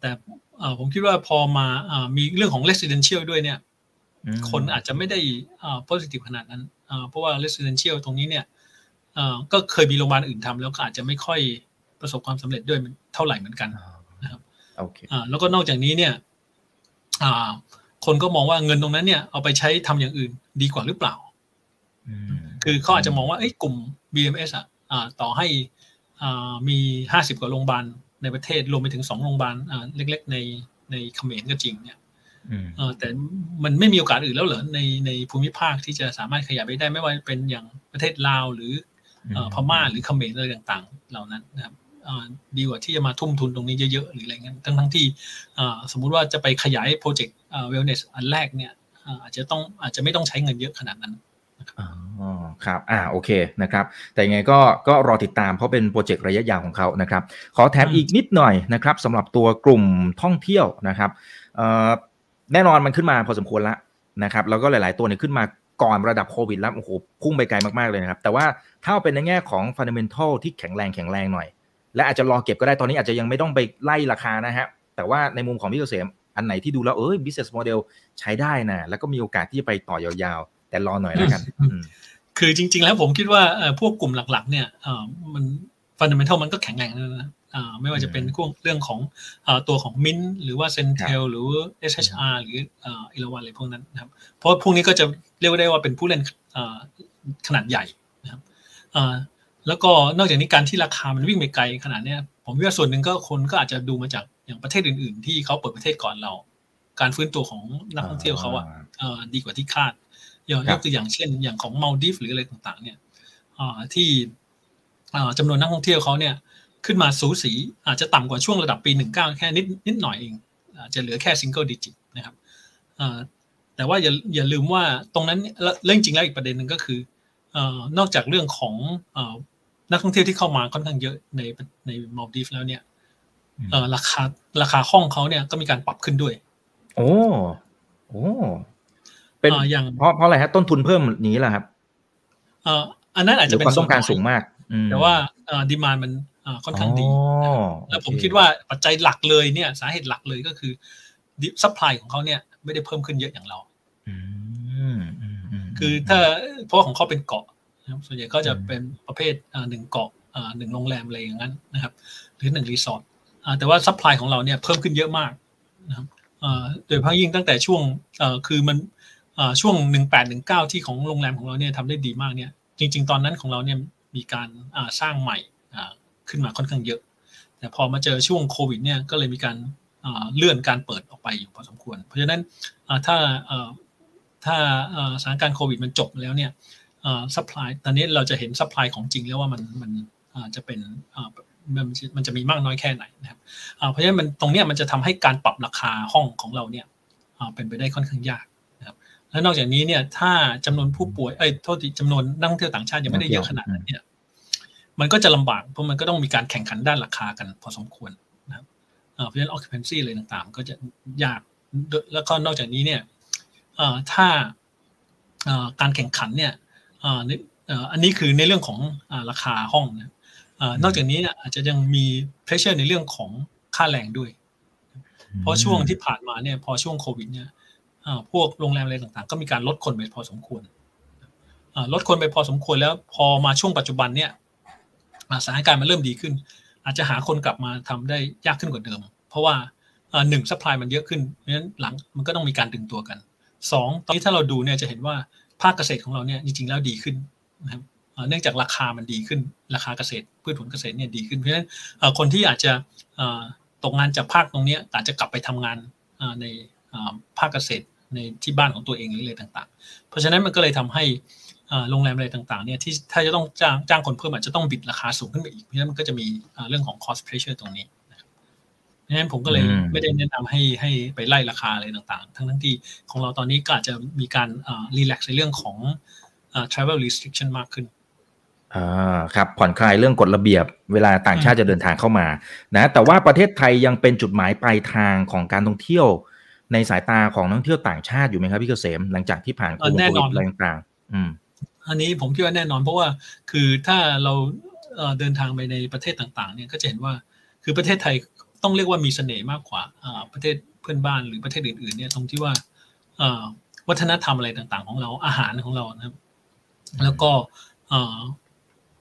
แต่ ผมคิดว่าพอมามีเรื่องของ residential ด้วยเนี่ย คนอาจจะไม่ได้ positive ขนาดนั้นเพราะว่า residential ตรงนี้เนี่ยก็เคยมีโรงพยาบาลอื่นทำแล้วก็อาจจะไม่ค่อยประสบความสำเร็จด้วยเท่าไหร่เหมือนกันนะครับแล้วก็นอกจากนี้เนี่ยคนก็มองว่าเงินตรงนั้นเนี่ยเอาไปใช้ทำอย่างอื่นดีกว่าหรือเปล่าคือเขาอาจจะมองว่ากลุ่ม BMS อะต่อให้มีห้าสิบกว่าโรงพยาบาล ในประเทศรวมไปถึงสองโรงพยาบาลเล็ก ๆ ในในเขมรก็จริงเนี่ยแต่มันไม่มีโอกาสอื่นแล้วเหรอในในภูมิภาคที่จะสามารถขยายไปได้ไม่ว่าเป็นอย่างประเทศลาวหรือพม่าหรือเขมรอะไรต่าง ๆ เหล่านั้นนะครับดีกว่าที่จะมาทุ่มทุนตรงนี้เยอะๆหรืออะไรเงี้ยทั้งทั้งที่สมมุติว่าจะไปขยายโปรเจกต์ wellness อันแรกเนี่ยอาจจะต้องอาจจะไม่ต้องใช้เงินเยอะขนาดนั้น อ๋อครับ อ่า โอเค นะครับ แต่ยังไงก็ ก็รอติดตาม เพราะเป็นโปรเจกต์ระยะยาวของเขานะครับ ขอแถมอีกนิดหน่อยนะครับสำหรับตัวกลุ่มท่องเที่ยวนะครับเอ่อแน่นอนมันขึ้นมาพอสมควรแล้วนะครับ แล้วก็หลาย ๆ ตัวเนี่ยขึ้นมาก่อนระดับโควิดแล้ว โอ้โห พุ่งไปไกลมาก ๆ เลยนะครับ แต่ว่าถ้าเป็นในแง่ของฟันเดเมนทัลที่แข็งแรงแข็งแรงหน่อย และอาจจะรอเก็บก็ได้ ตอนนี้อาจจะยังไม่ต้องไปไล่ราคานะฮะ แต่ว่าในมุมของพี่เกษม อันไหนที่ดูแล้ว เอ้ย business model ใช้ได้นะ แล้วก็มีโอกาสที่จะไปต่อยาวๆ แต่รอหน่อยแล้วกัน คือจริง ๆ แล้วผมคิดว่าพวกกลุ่มหลัก ๆ เนี่ยมันฟันเดเมนทัลมันก็แข็งแรงนะไม่ว่าจะเป็นเรื่องของตัวของมินหรือว่าเซนเทลหรือ SHR หรือเอราวันอะไรพวกนั้นนะครับ เพราะพวกนี้ก็จะเรียกได้ว่าเป็นผู้เล่นขนาดใหญ่นะครับแล้วก็นอกจากนี้การที่ราคามันวิ่งไปไกลขนาดนี้ผมว่าส่วนหนึ่งก็คนก็อาจจะดูมาจากอย่างประเทศอื่น ๆ ที่เขาเปิดประเทศก่อนเรา การฟื้นตัวของนักท่องเที่ยวเขาอะดีกว่าที่คาดอ ย่างยกตัวอย่างเช่น อย่างของมาลดีฟหรืออะไรต่างๆ เนี่ยที่จำนวนนักท่องเที่ยวเขาเนี่ย ขึ้นมาสูสีอาจจะต่ำกว่าช่วงระดับปีหนึ่งเก้าแค่นิดนิดหน่อยเองอาจจะเหลือแค่ซิงเกิลดิจิตนะครับแต่ว่าอย่าอย่าลืมว่าตรงนั้นเรื่องจริงแล้วอีกประเด็นหนึ่งก็คือนอกจากเรื่องของนักท่องเที่ยวที่เข้ามาค่อนข้างเยอะในในมาลดีฟแล้วเนี่ยราคาราคาห้องเขาเนี่ยก็มีการปรับขึ้นด้วย โอ้โอ้ เป็นอย่างเพราะเพราะอะไรฮะต้นทุนเพิ่มนี้แหละครับอันนั้นอาจจะเป็นต้องการสูงมากแต่ว่า demand มันค่อนข้างดีแล้วผมคิดว่าปัจจัยหลักเลยเนี่ยสาเหตุหลักเลยก็คือ supply ของเขาเนี่ยไม่ได้เพิ่มขึ้นเยอะอย่างเราคือถ้าเพราะของเขาเป็นเกาะนะครับส่วนใหญ่ก็จะเป็นประเภทหนึ่งเกาะหนึ่งโรงแรมอะไรอย่างนั้นนะครับ หรือหนึ่งรีสอร์ทแต่ว่า supply ของเราเนี่ยเพิ่มขึ้นเยอะมากนะครับโดยเฉพาะยิ่งตั้งแต่ช่วงคือมัน ช่วงหนึ่งแปดหนึ่งเก้าที่ของโรงแรมของเราเนี่ยทำได้ดีมากเนี่ยจริง ๆ ตอนนั้นของเราเนี่ยมีการสร้างใหม่ขึ้นมาค่อนข้างเยอะ แต่พอมาเจอช่วงโควิดเนี่ยก็เลยมีการเลื่อนการเปิดออกไปอยู่พอสมควร เพราะฉะนั้นถ้าถ้าสถานการณ์โควิดมันจบแล้วเนี่ย supply ตอนนี้เราจะเห็น supply ของจริงแล้วว่ามันมันจะเป็นมันจะมีมากน้อยแค่ไหนนะครับเพราะฉะนั้นมันตรงนี้มันจะทำให้การปรับราคาห้องของเราเนี่ยเป็นไปได้ค่อนข้างยาก แล้วนอกจากนี้เนี่ย ถ้าจำนวนผู้ป่วยเอ้ยโทษทีจำนวนนักท่องเที่ยวต่างชาติยังไม่ได้เยอะขนาดนั้นเนี่ย มันก็จะลำบากเพราะมันก็ต้องมีการแข่งขันด้านราคากันพอสมควรนะครับเพราะฉะนั้น occupancy เลยต่างๆ ก็จะยากแล้วก็นอกจากนี้เนี่ยถ้าการแข่งขันเนี่ยอันนี้คือในเรื่องของราคาห้องนะนอกจากนี้อาจจะยังมี pressure ในเรื่องของค่าแรงด้วย เพราะช่วงที่ผ่านมาเนี่ยพอช่วงโควิดเนี่ย พวกโรงแรมอะไรต่างๆ ก็มีการลดคนไปพอสมควรลดคนไปพอสมควรแล้วพอมาช่วงปัจจุบันเนี่ยสถานการณ์มันเริ่มดีขึ้น อาจจะหาคนกลับมาทำได้ยากขึ้นกว่าเดิม เพราะว่าหนึ่ง supply มันเยอะขึ้นเพราะฉะนั้นหลังมันก็ต้องมีการดึงตัวกันสองตอนนี้ถ้าเราดูเนี่ยจะเห็นว่าภาคเกษตรของเราเนี่ยจริงๆแล้วดีขึ้นนะครับเนื่องจากราคามันดีขึ้น ราคาเกษตรพืชผลเกษตรเนี่ยดีขึ้นเพราะฉะนั้นคนที่อาจจะตกงานจากภาคตรงนี้อาจจะกลับไปทำงานในภาคเกษตร ในที่บ้านของตัวเองหรืออะไรต่างๆ เพราะฉะนั้นมันก็เลยทำให้โรงแรมอะไรต่างๆเนี่ยที่ถ้าจะต้องจ้างจ้างคนเพิ่มอาจจะต้องบิดราคาสูงขึ้นไปอีกเพราะฉะนั้นมันก็จะมีเรื่องของ cost pressure ตรงนี้เพราะฉะนั้นผมก็เลยไม่ได้แนะนำให้ให้ไปไล่ราคาอะไรต่างๆ ทั้งทั้งที่ของเราตอนนี้ก็อาจจะมีการรีแลกซ์ในเรื่องของ travel restriction มากขึ้นอ่าครับผ่อนคลายเรื่องกฎระเบียบเวลาต่างชาติจะเดินทางเข้ามานะแต่ว่าประเทศไทยยังเป็นจุดหมายปลายทางของการท่องเที่ยว ในสายตาของนักท่องเที่ยวต่างชาติอยู่ไหมครับพี่เกษมหลังจากที่ผ่านโควิดอะไรต่างๆอืมอันนี้ผมคิดว่าแน่นอนเพราะว่าคือถ้าเราเดินทางไปในประเทศต่างๆ เนี่ยก็จะเห็นว่าคือประเทศไทยต้องเรียกว่ามีเสน่ห์มากกว่าประเทศเพื่อนบ้านหรือประเทศอื่นๆเนี่ยตรงที่ว่าวัฒนธรรมอะไรต่างๆ ของเราอาหารของเรานะครับ แล้วก็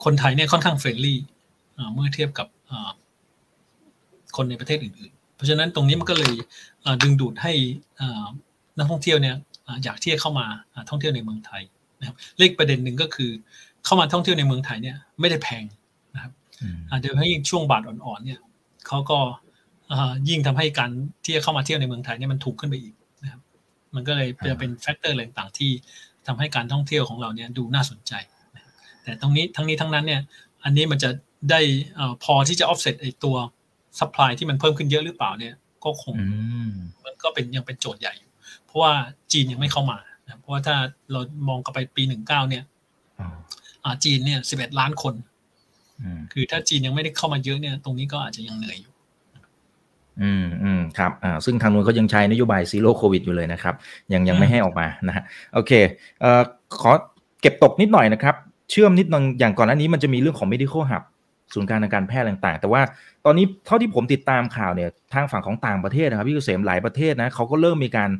คนไทยเนี่ยค่อนข้าง friendly เมื่อเทียบกับคนในประเทศอื่นๆ เพราะฉะนั้นตรงนี้มันก็เลยดึงดูดให้นักท่องเที่ยวเนี่ยอยากที่จะเข้ามาท่องเที่ยวในเมืองไทยนะครับอีกประเด็นหนึ่งก็คือ เข้ามาท่องเที่ยวในเมืองไทยเนี่ยไม่ได้แพงนะครับโดยเฉพาะยิ่งช่วงบาทอ่อนๆเนี่ยเขาก็ยิ่งทำให้การที่จะเข้ามาเที่ยวในเมืองไทยเนี่ยมันถูกขึ้นไปอีกนะครับ มันก็เลยจะเป็น factor อะไรต่างๆที่ทำให้การท่องเที่ยวของเราเนี่ยดูน่าสนใจ แต่ตรงนี้ทั้งนี้ทั้งนั้นเนี่ย อันนี้มันจะได้พอที่จะ offset ไอตัว supply ที่มันเพิ่มขึ้นเยอะหรือเปล่าเนี่ย ก็คงมันก็เป็นยังเป็นโจทย์ใหญ่อยู่ เพราะว่าจีนยังไม่เข้ามาเพราะว่าถ้าเรามองกลับไปปีหนึ่งเก้าเนี่ยจีนเนี่ยสิบเอ็ดล้านคนคือถ้าจีนยังไม่ได้เข้ามาเยอะเนี่ย ตรงนี้ก็อาจจะยังเหนื่อยอยู่อืมอืมครับอ่าซึ่งทางนู้นเขายังใช้นโยบายซีโร่โควิดอยู่เลยนะครับ ยังยังไม่ให้ออกมานะฮะโอเคเอ่อขอเก็บตกนิดหน่อยนะครับ เชื่อมนิดนึงอย่างก่อนหน้านี้มันจะมีเรื่องของ medical hub ศูนย์การทางการแพทย์ต่างๆ แต่ว่าตอนนี้เท่าที่ผมติดตามข่าวเนี่ยทางฝั่งของต่างประเทศนะครับพี่เกษมหลายประเทศนะเขาก็เริ่มมีการ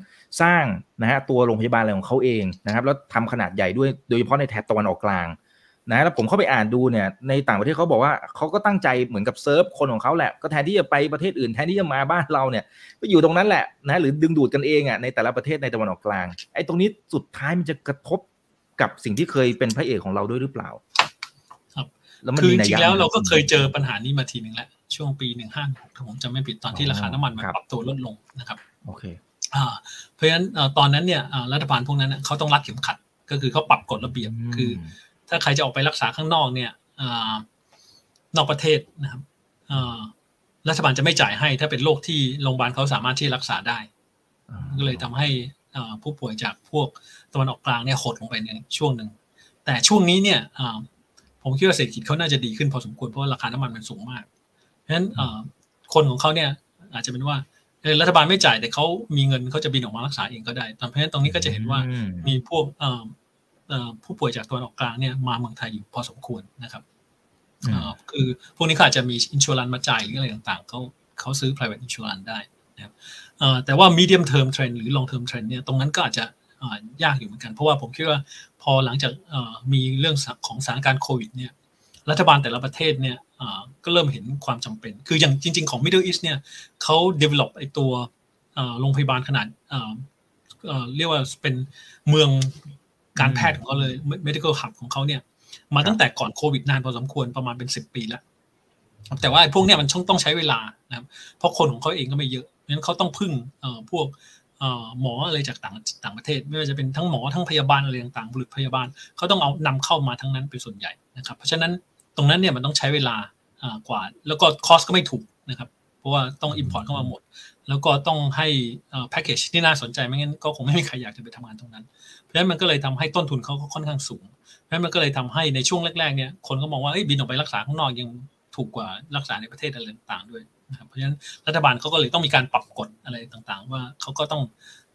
สร้างนะฮะตัวโรงพยาบาลอะไรของเขาเองนะครับแล้วทำขนาดใหญ่ด้วยโดยเฉพาะในแถบตะวันออกกลางนะแล้วผมเข้าไปอ่านดูเนี่ยในต่างประเทศเขาบอกว่าเขาก็ตั้งใจเหมือนกับเซิร์ฟคนของเขาแหละก็แทนที่จะไปประเทศอื่นแทนที่จะมาบ้านเราเนี่ยก็อยู่ตรงนั้นแหละนะหรือดึงดูดกันเองอะในแต่ละประเทศในตะวันออกกลางไอ้ตรงนี้สุดท้ายมันจะกระทบกับสิ่งที่เคยเป็นพระเอกของเราด้วยหรือเปล่า แล้วมันคือมีจนัยริงยะๆแล้วเราก็เคยเจอปัญหานี้มาทีหนึ่งแล้วช่วงปีหนึ่งห้าถ้าผมจำไม่ผิดตอนที่ราคาน้ำมันมันครับปรับตัวลดลงนะครับโอเคอ่าเพราะฉะนั้นเอ่อตอนนั้นเนี่ยอ่ารัฐบาลพวกนั้นเนยเขาต้องรัดเข็มขัด ก็คือเขาปรับกฎระเบียบคือ ถ้าใครจะออกไปรักษาข้างนอกเนี่ยอ่านอกประเทศนะครับอ่ารัฐบาลจะไม่จ่ายให้ ถ้าเป็นโรคที่โรงพยาบาลเขาสามารถที่รักษาได้ ก็เลยทำให้อ่าผู้ป่วยจากพวกตะวันออกกลางเนี่ยหดลงไปในช่วงหนึ่งแต่ช่วงนี้เนี่ยอ่า ผมคิดว่าเศรษฐกิจเขาน่าจะดีขึ้นพอสมควรเพราะว่าราคาน้ำมันมันสูงมากเพราะฉะนั้นอ่าคนของเขาเนี่ยอาจจะเป็นว่าเออรัฐบาลไม่จ่ายแต่เขามีเงินเขาจะบินออกมารักษาเองก็ได้เพราะฉะนั้นตรงนี้ก็จะเห็นว่าอืมมีพวกเอ่อเอ่อผู้ป่วยจากตะวันออกกลางเนี่ยมาเมืองไทยอยู่พอสมควรนะครับอืมเอ่อคือพวกนี้เขาอาจจะมีอินชัวรันมาจ่ายหรืออะไรต่างๆเขาเขาซื้อ private insurance ได้นะครับเอ่อแต่ว่า medium term trend หรือ long term trend เนี่ยตรงนั้นก็อาจจะเอ่อยากอยู่เหมือนกัน เพราะว่าผมคิดว่า พอหลังจากมีเรื่องของสถานการณ์โควิดเนี่ยรัฐบาลแต่ละประเทศเนี่ยก็เริ่มเห็นความจำเป็น คืออย่างจริง ๆ ของ Middle East เนี่ยเขา develop ไอตัวโรงพยาบาลขนาดเรียกว่าเป็นเมืองการแพทย์ของเขาเลย medical hub ของเขาเนี่ยมาตั้งแต่ก่อนโควิดนานพอสมควรประมาณเป็นสิบปีแล้ว แต่ว่าพวกเนี้ยมันต้องต้องใช้เวลานะครับเพราะคนของเขาเองก็ไม่เยอะเพราะฉะนั้นเขาต้องพึ่งพวก หมออะไรจากต่างต่างประเทศ ไม่ว่าจะเป็นทั้งหมอทั้งพยาบาลอะไรต่างๆบุรุษพยาบาลเขาต้องเอานำเข้ามาทั้งนั้นเป็นส่วนใหญ่นะครับเพราะฉะนั้นตรงนั้นเนี่ยมันต้องใช้เวลาอ่ากว่า แล้วก็ cost ก็ไม่ถูกนะครับเพราะว่าต้อง import เข้ามาหมด แล้วก็ต้องให้แพ็กเกจที่น่าสนใจไม่งั้นก็คงไม่มีใครอยากจะไปทำงานตรงนั้น เพราะฉะนั้นมันก็เลยทำให้ต้นทุนเขาก็ค่อนข้างสูง เพราะฉะนั้นมันก็เลยทำให้ในช่วงแรกๆเนี่ยคนก็มองว่าเอ้ยบินออกไปรักษาข้างนอกยังถูกกว่ารักษาในประเทศอะไรต่างๆด้วยนะครับ เพราะฉะนั้นรัฐบาลเขาก็เลยต้องมีการปรับกฎอะไรต่างๆ ว่าเขาก็ต้อง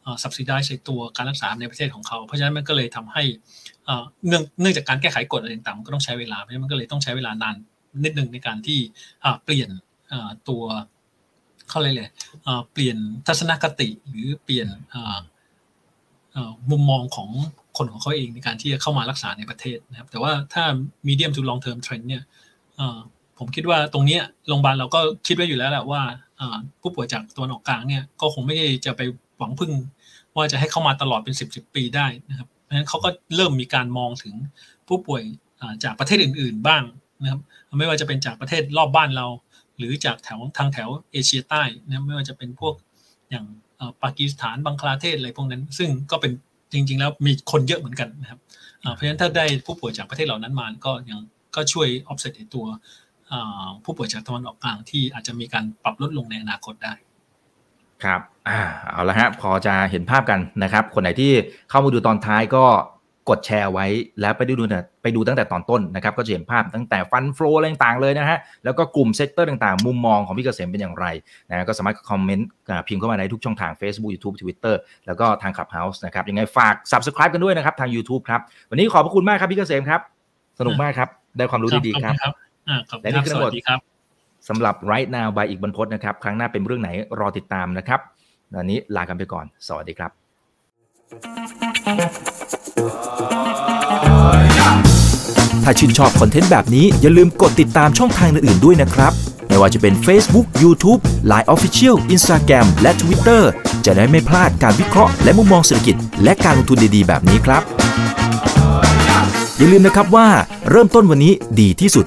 เอ่อ subsidize ตัวการรักษาในประเทศของเขา เพราะฉะนั้นมันก็เลยทำให้เนื่องเนื่องจากการแก้ไขกฎอะไรต่างๆมันก็ต้องใช้เวลาเพราะฉะนั้นมันก็เลยต้องใช้เวลานานนิดนึงในการที่เปลี่ยนตัวเขาเลยเลยเปลี่ยนทัศนคติหรือเปลี่ยนมุมมองของคนของเขาเองในการที่จะเข้ามารักษาในประเทศนะครับ แต่ว่าถ้า medium to long term trend เนี่ย ผมคิดว่าตรงนี้โรงพยาบาลเราก็คิดไว้อยู่แล้วแหละว่าผู้ป่วยจากตัวนออกกลางเนี่ยก็คงไม่ได้จะไปหวังพึ่ง ว่าจะให้เข้ามาตลอดเป็น 10บสปีได้นะครับเพราะฉะนั้นเขาก็เริ่มมีการมองถึงผู้ป่วยจากประเทศอื่น ๆบ้างนะครับไม่ว่าจะเป็นจากประเทศรอบบ้านเรา หรือจากแถวทางแถวเอเชียใต้นะไม่ว่าจะเป็นพวกอย่างปากีสถานบังคลาเทศอะไรพวกนั้น ซึ่งก็เป็นจริง ๆ แล้วมีคนเยอะเหมือนกันนะครับเพราะฉะนั้นถ้าได้ผู้ป่วยจากประเทศเหล่านั้นมาก็ยังก็ช่วย offset ตัว ผู้ป่วยจากตะวันออกกลางที่อาจจะมีการปรับลดลงในอนาคตได้ครับอ่าเอาละฮะพอจะเห็นภาพกันนะครับ คนไหนที่เข้ามาดูตอนท้ายก็กดแชร์ไว้แล้วไปดูนะไปดูตั้งแต่ตอนต้นนะครับ ก็จะเห็นภาพตั้งแต่ฟันฟลออะไรต่างๆเลยนะฮะแล้วก็กลุ่มเซกเตอร์ต่างๆ มุมมองของพี่เกษมเป็นอย่างไรนะก็สามารถคอมเมนต์อ่าพิมพ์เข้ามาในทุกช่องทาง Facebook YouTube Twitter แล้วก็ทาง Clubhouse นะครับยังไงฝาก Subscribe กันด้วยนะครับทาง YouTube ครับ วันนี้ขอบพระคุณมากครับพี่เกษมครับ สนุกมากครับ ได้ความรู้ดีๆครับ ขอณอ่าขอบคุณและคนี่รับคือสทั้งหมวัดสดีครับสำหรับ right now by อีกบรรพจน์นะครับ ครั้งหน้าเป็นเรื่องไหนรอติดตามนะครับวันนี้ลากันไปก่อน สวัสดีครับ ถ้าชื่นชอบคอนเทนต์แบบนี้ อย่าลืมกดติดตามช่องทางอื่นๆด้วยนะครับ ไม่ว่าจะเป็น Facebook, YouTube, Line Official, Instagram และ Twitter จะได้ไม่พลาดการวิเคราะห์และมุมมองเศรษฐกิจ และการลงทุนดีๆ แบบนี้ครับ อย่าลืมนะครับว่าเริ่มต้นวันนี้ดีที่สุด